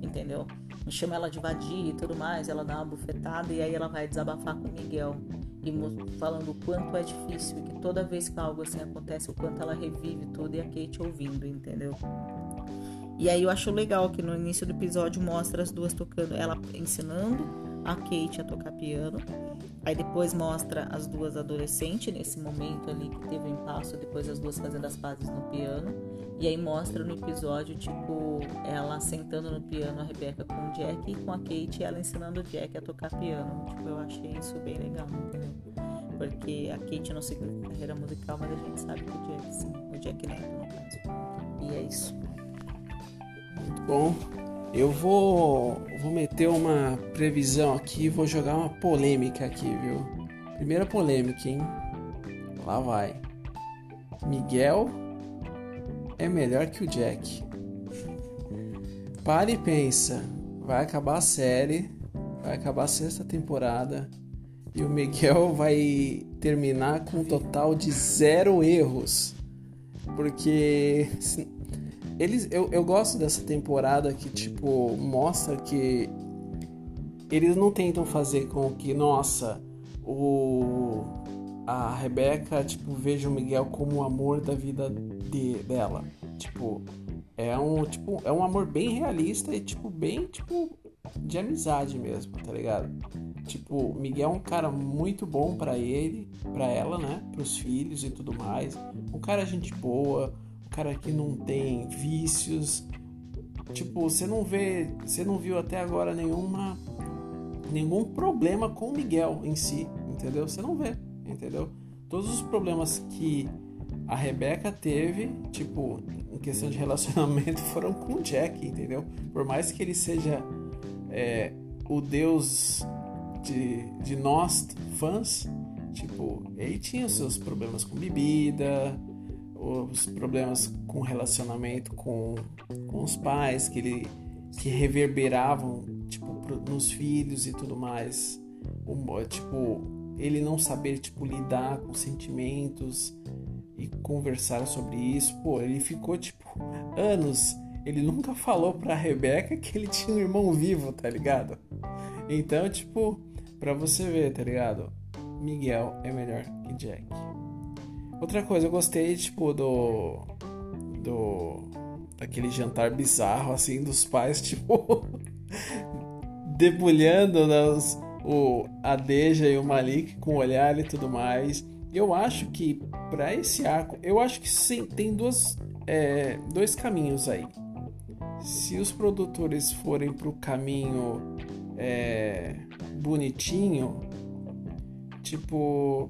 entendeu? Chama ela de vadia e tudo mais, ela dá uma bufetada e aí ela vai desabafar com o Miguel e falando o quanto é difícil, que toda vez que algo assim acontece, o quanto ela revive tudo e a Kate ouvindo, entendeu? E aí eu acho legal que no início do episódio mostra as duas tocando, ela ensinando a Kate a tocar piano. Aí depois mostra as duas adolescentes nesse momento ali que teve um impasse, depois as duas fazendo as pazes no piano. E aí mostra no episódio, tipo, ela sentando no piano, a Rebeca com o Jack e com a Kate, ela ensinando o Jack a tocar piano. Tipo, eu achei isso bem legal? Porque a Kate não seguiu carreira musical, mas a gente sabe que o Jack sim, o Jack Neto no caso. E é isso.
Muito bom. Eu vou, vou meter uma previsão aqui, vou jogar uma polêmica aqui, viu? Primeira polêmica, hein? Lá vai. Miguel é melhor que o Jack. Pare e pensa. Vai acabar a série, vai acabar a sexta temporada e o Miguel vai terminar com um total de zero erros. Porque eles, eu, eu gosto dessa temporada que, tipo, mostra que eles não tentam fazer com que, nossa, o a Rebeca, tipo, veja o Miguel como o amor da vida de, dela. Tipo, é um, tipo, é um amor bem realista e, tipo, bem, tipo, de amizade mesmo, tá ligado? Tipo, Miguel é um cara muito bom para ele, para ela, né? Pros filhos e tudo mais. Um cara gente boa, cara que não tem vícios. Tipo, você não vê, você não viu até agora nenhuma nenhum problema com o Miguel em si, entendeu? Você não vê entendeu? Todos os problemas que a Rebeca teve, tipo, em questão de relacionamento, foram com o Jack, entendeu? Por mais que ele seja é, o deus de, de nós, fãs, tipo, ele tinha seus problemas com bebida, os problemas com relacionamento com, com os pais, que ele que reverberavam, tipo, nos filhos e tudo mais. Um, tipo, ele não saber tipo lidar com sentimentos e conversar sobre isso, pô, ele ficou tipo anos, ele nunca falou pra Rebeca que ele tinha um irmão vivo, tá ligado? Então, tipo, pra você ver, tá ligado? Miguel é melhor que Jack. Outra coisa, eu gostei, tipo, do. Do. Daquele jantar bizarro, assim, dos pais, tipo. debulhando nas, o Adeja e o Malik com o olhar e tudo mais. Eu acho que para esse arco, eu acho que sim, tem duas, é, dois caminhos aí. Se os produtores forem para o caminho é, bonitinho, tipo,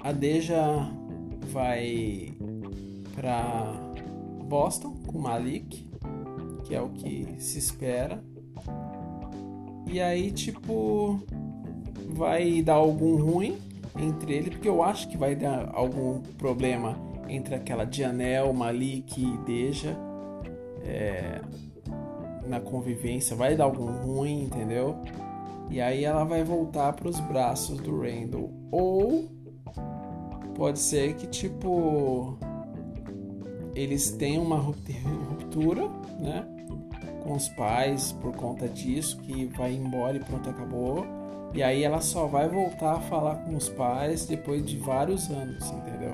a Deja vai para Boston com Malik, que é o que se espera. E aí, tipo, vai dar algum ruim entre ele, porque eu acho que vai dar algum problema entre aquela Janelle, Malik e Deja é, na convivência, vai dar algum ruim, entendeu? E aí ela vai voltar para os braços do Randall. Ou pode ser que tipo eles tenham uma ruptura, né? Com os pais por conta disso, que vai embora e pronto, acabou. E aí ela só vai voltar a falar com os pais depois de vários anos, entendeu?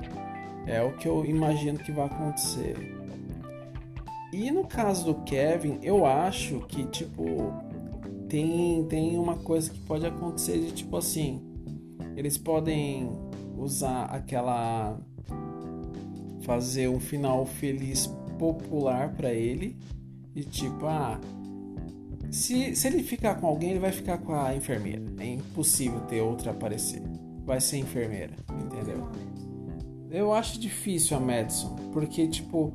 É o que eu imagino que vai acontecer. E no caso do Kevin, eu acho que tipo tem, tem uma coisa que pode acontecer de tipo assim, eles podem usar aquela fazer um final feliz popular para ele e tipo, ah, se, se ele ficar com alguém, ele vai ficar com a enfermeira. É impossível ter outra aparecer. Vai ser enfermeira, entendeu? Eu acho difícil a Madison, porque tipo,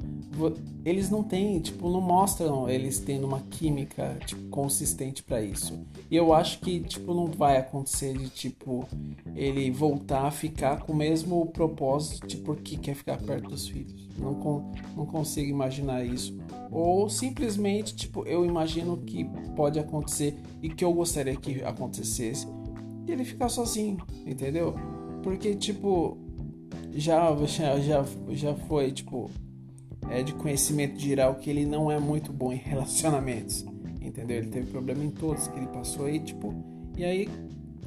eles não têm, tipo, não mostram eles tendo uma química tipo, consistente para isso. E eu acho que tipo não vai acontecer de tipo ele voltar a ficar com o mesmo propósito, tipo, porque quer ficar perto dos filhos. Não, não consigo imaginar isso. Ou simplesmente, tipo, eu imagino que pode acontecer e que eu gostaria que acontecesse. E ele ficar sozinho, entendeu? Porque, tipo, já, já, já foi, tipo, é de conhecimento geral que ele não é muito bom em relacionamentos. Entendeu? Ele teve problema em todos que ele passou aí, tipo, e aí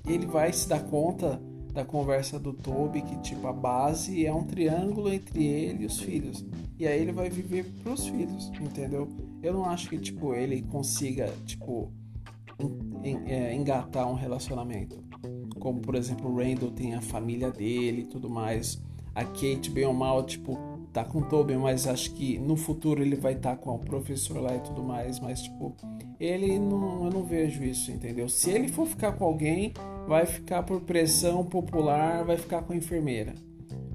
ele vai se dar conta da conversa do Toby que tipo a base é um triângulo entre ele e os filhos. E aí ele vai viver pros filhos, entendeu? Eu não acho que tipo ele consiga tipo é, engatar um relacionamento. Como por exemplo o Randall tem a família dele e tudo mais. A Kate bem ou mal tipo tá com o Tobin, mas acho que no futuro ele vai estar tá com o professor lá e tudo mais, mas tipo, ele não, eu não vejo isso, entendeu? Se ele for ficar com alguém, vai ficar por pressão popular, vai ficar com a enfermeira.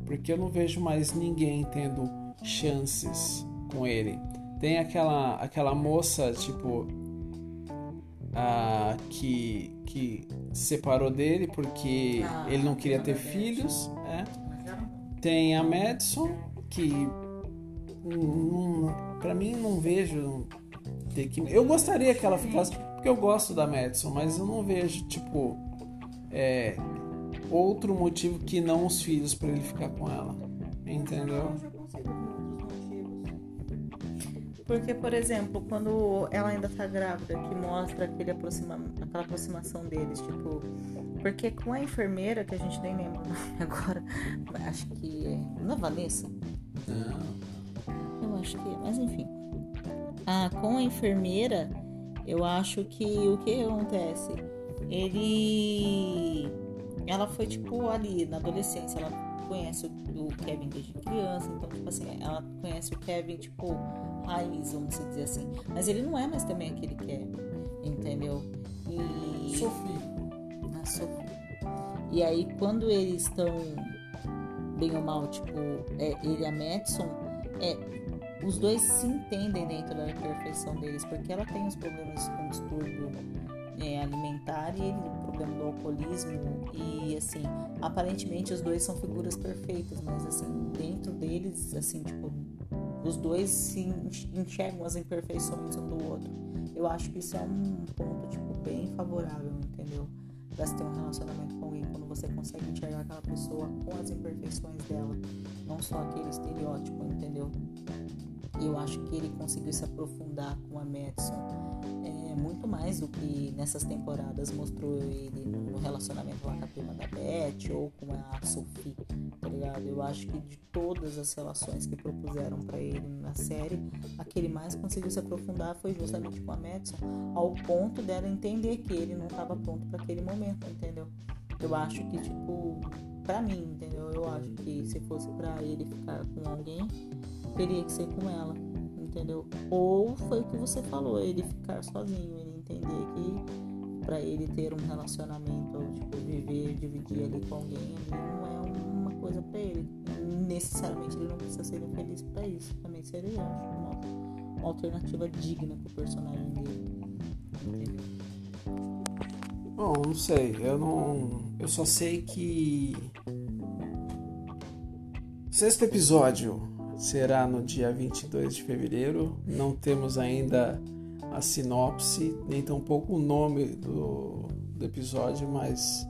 Porque eu não vejo mais ninguém tendo chances com ele. Tem aquela aquela moça, tipo, a, que que separou dele porque ah, ele não queria ter filhos, é. Tem a Madison, que para mim não vejo ter que eu gostaria que ela ficasse porque eu gosto da Madison mas eu não vejo tipo é, outro motivo que não os filhos para ele ficar com ela entendeu?
Porque por exemplo quando ela ainda tá grávida que mostra aquele aproxima, aquela aproximação deles tipo porque com a enfermeira que a gente nem lembra agora acho que é, não é Vanessa não. Eu acho que. Mas enfim. Ah, com a enfermeira, eu acho que o que acontece? Ele. Ela foi tipo ali na adolescência, ela conhece o Kevin desde criança, então, tipo assim, ela conhece o Kevin, tipo, raiz, vamos dizer assim. Mas ele não é mais também aquele Kevin, entendeu?
E. Sophie.
A Sophie. E aí, quando eles estão bem ou mal, tipo, é, ele e a Madison, é, os dois se entendem dentro da perfeição deles, porque ela tem os problemas com distúrbio é, alimentar e ele problema do alcoolismo e assim, aparentemente os dois são figuras perfeitas, mas assim, dentro deles, assim, tipo, os dois se enxergam as imperfeições um do outro. Eu acho que isso é um ponto, tipo, bem favorável, entendeu? Pra se ter um relacionamento com alguém quando você consegue enxergar aquela pessoa com as imperfeições dela, não só aquele estereótipo, entendeu? E eu acho que ele conseguiu se aprofundar com a Madison é, muito mais do que nessas temporadas mostrou ele no relacionamento lá com a prima da Beth ou com a Sophie, tá ligado? Eu acho que de todas as relações que propuseram para ele na série, a que ele mais conseguiu se aprofundar foi justamente com a Madison, ao ponto dela entender que ele não estava pronto para aquele momento, entendeu? Eu acho que, tipo, pra mim, entendeu? Eu acho que se fosse pra ele ficar com alguém, teria que ser com ela, entendeu? Ou foi o que você falou, ele ficar sozinho, ele entender que pra ele ter um relacionamento, tipo, viver, dividir ali com alguém, não é uma coisa pra ele. Necessariamente ele não precisa ser feliz pra isso. Também seria, uma, uma alternativa digna pro personagem dele. Entendeu?
Bom, não sei, eu não. Eu só sei que. Sexto episódio será no dia 22 de fevereiro. Não temos ainda a sinopse, nem tampouco o nome do, do episódio, mas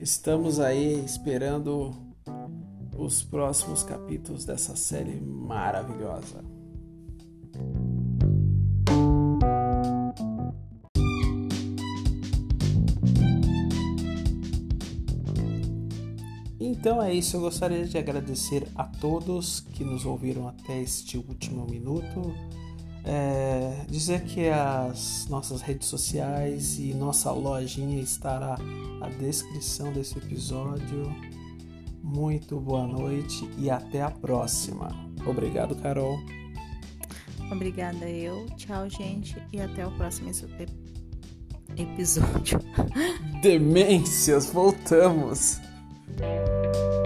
estamos aí esperando os próximos capítulos dessa série maravilhosa. Então é isso, eu gostaria de agradecer a todos que nos ouviram até este último minuto. É, dizer que as nossas redes sociais e nossa lojinha estará na descrição desse episódio. Muito boa noite e até a próxima. Obrigado, Carol.
Obrigada eu. Tchau, gente, e até o próximo episódio.
Demências, voltamos. Thank you.